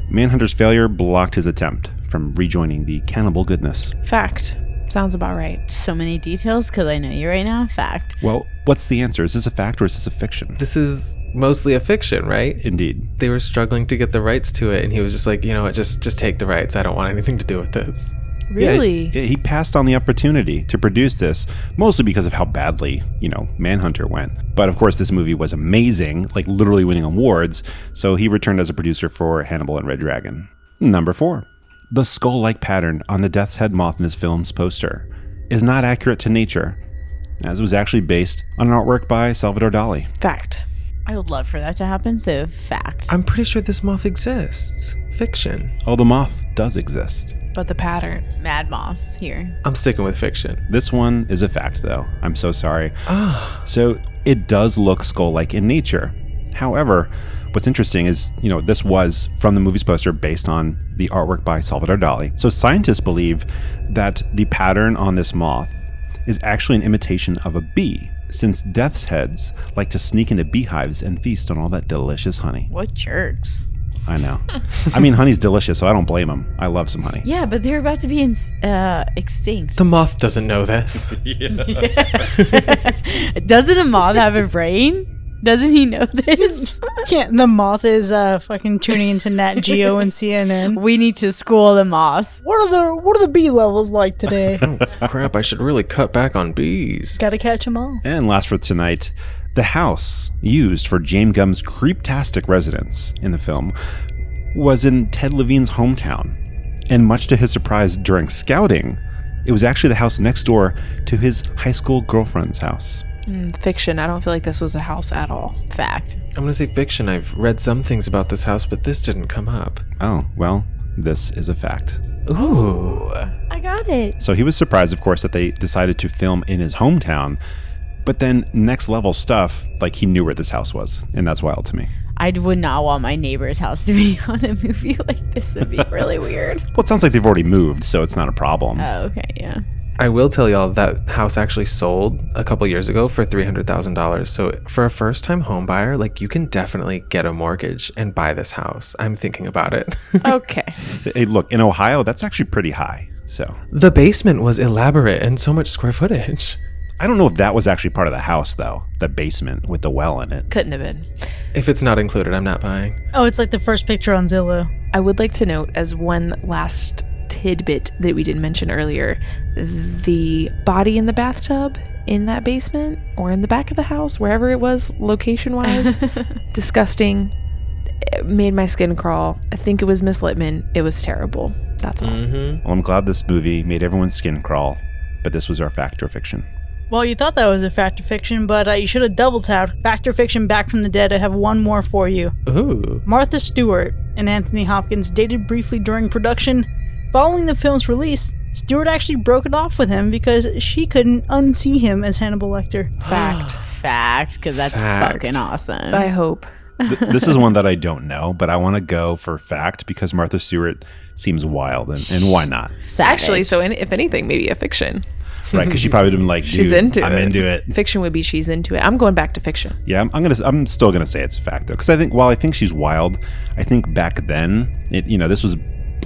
Manhunter's failure blocked his attempt from rejoining the cannibal goodness. Fact. Sounds about right. So many details because I know you right now. Fact. Well, what's the answer? Is this a fact or is this a fiction? this is mostly a fiction, right? Indeed. They were struggling to get the rights to it, and he was just like, you know what, just just take the rights. I don't want anything to do with this. Really? Yeah, Really? he passed on the opportunity to produce this, mostly because of how badly, you know, Manhunter went. But of course, this movie was amazing, like literally winning awards, so he returned as a producer for Hannibal and Red Dragon. Number four. The skull like pattern on the death's head moth in this film's poster is not accurate to nature, as it was actually based on an artwork by Salvador Dali. Fact. I would love for that to happen. So fact. I'm pretty sure this moth exists. Fiction. Oh, the moth does exist. But the pattern. Mad Moss here. I'm sticking with fiction. This one is a fact, though. I'm so sorry. Ah, So it does look skull like in nature. However, what's interesting is, you know, this was from the movie's poster based on the artwork by Salvador Dali. So scientists believe that the pattern on this moth is actually an imitation of a bee, since death's heads like to sneak into beehives and feast on all that delicious honey. What jerks? I know. I mean, honey's delicious, so I don't blame them. I love some honey. Yeah, but they're about to be in, uh, extinct. the moth doesn't know this. Doesn't a moth have a brain? Doesn't he know this? Yeah, the moth is uh fucking tuning into Nat Geo and CNN. we need to school the moss. What are the what are the bee levels like today? Crap, I should really cut back on bees. Gotta catch them all. And last for tonight, the house used for James Gumb's creeptastic residence in the film was in Ted Levine's hometown. And much to his surprise during scouting, it was actually the house next door to his high school girlfriend's house. Mm, fiction. I don't feel like this was a house at all. Fact. I'm going to say fiction. I've read some things about this house, but this didn't come up. Oh, well, this is a fact. Ooh. I got it. So he was surprised, of course, that they decided to film in his hometown. But then next level stuff, like he knew where this house was. And that's wild to me. I would not want my neighbor's house to be on a movie like this. Would be really weird. Well, it sounds like they've already moved, so it's not a problem. Oh, okay, yeah. I will tell y'all that house actually sold a couple years ago for $300,000. So for a first time home buyer, like you can definitely get a mortgage and buy this house. I'm thinking about it. Okay. Hey, look, in Ohio, that's actually pretty high. So the basement was elaborate and so much square footage. I don't know if that was actually part of the house, though. The basement with the well in it. Couldn't have been. If it's not included, I'm not buying. Oh, it's like the first picture on Zillow. I would like to note as one last tidbit that we didn't mention earlier the body in the bathtub in that basement or in the back of the house, wherever it was location wise, disgusting. It made my skin crawl. I think it was Miss Littman. It was terrible. That's all. Mm-hmm. Well, I'm glad this movie made everyone's skin crawl, but this was our fact or fiction. Well, you thought that was a fact or fiction, but uh, you should have double tapped. Fact or fiction back from the dead. I have one more for you. Ooh. Martha Stewart and Anthony Hopkins dated briefly during production. Following the film's release, Stewart actually broke it off with him because she couldn't unsee him as Hannibal Lecter. Fact. Fact, because that's Fact. fucking awesome. I hope. Th- this is one that I don't know, but I want to go for fact because Martha Stewart seems wild, and, and why not? Savage. Actually, so in, if anything, maybe a fiction. Right? Because she probably would have been like, Dude, She's into it. I'm it. into it. Fiction would be she's into it. I'm going back to fiction. Yeah, I'm, I'm gonna. I'm still gonna say it's a fact though, because I think while I think she's wild, I think back then, it you know this was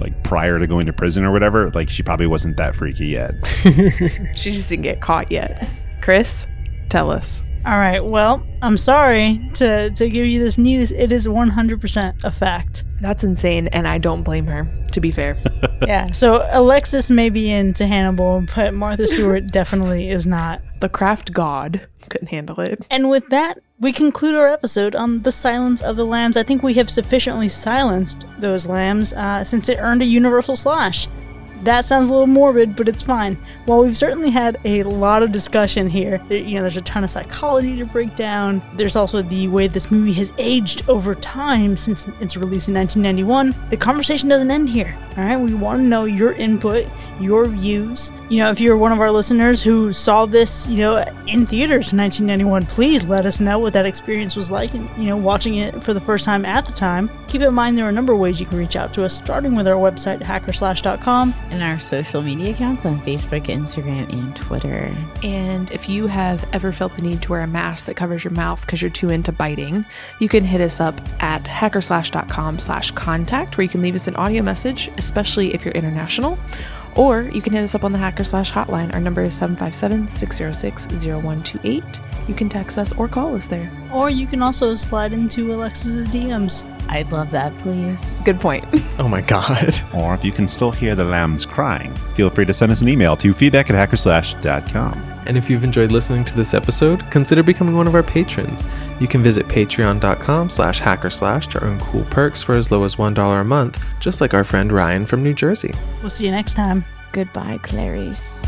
like prior to going to prison or whatever. Like she probably wasn't that freaky yet. She just didn't get caught yet. Chris, tell us. All right, well, I'm sorry to, to give you this news. It is 100% a fact. That's insane, and I don't blame her, to be fair. Yeah, so Alexis may be into Hannibal, but Martha Stewart definitely is not. The craft god couldn't handle it. And with that, we conclude our episode on the silence of the lambs. I think we have sufficiently silenced those lambs uh, since it earned a universal slash. That sounds a little morbid, but it's fine. While we've certainly had a lot of discussion here, you know, there's a ton of psychology to break down. There's also the way this movie has aged over time since its release in 1991. The conversation doesn't end here. All right, we want to know your input, your views. You know, if you're one of our listeners who saw this, you know, in theaters in 1991, please let us know what that experience was like. And you know, watching it for the first time at the time. Keep in mind there are a number of ways you can reach out to us, starting with our website hackerslash.com. and our social media accounts on Facebook, Instagram, and Twitter. And if you have ever felt the need to wear a mask that covers your mouth because you're too into biting, you can hit us up at hackerslash.com slash contact where you can leave us an audio message, especially if you're international. Or you can hit us up on the Hacker Slash hotline. Our number is 757 606 0128. You can text us or call us there. Or you can also slide into Alexis's DMs. I'd love that, please. Good point. Oh my god. or if you can still hear the lambs crying, feel free to send us an email to feedback at hackerslash.com. And if you've enjoyed listening to this episode, consider becoming one of our patrons. You can visit patreon.com slash hackerslash to earn cool perks for as low as $1 a month, just like our friend Ryan from New Jersey. We'll see you next time. Goodbye, Clarice.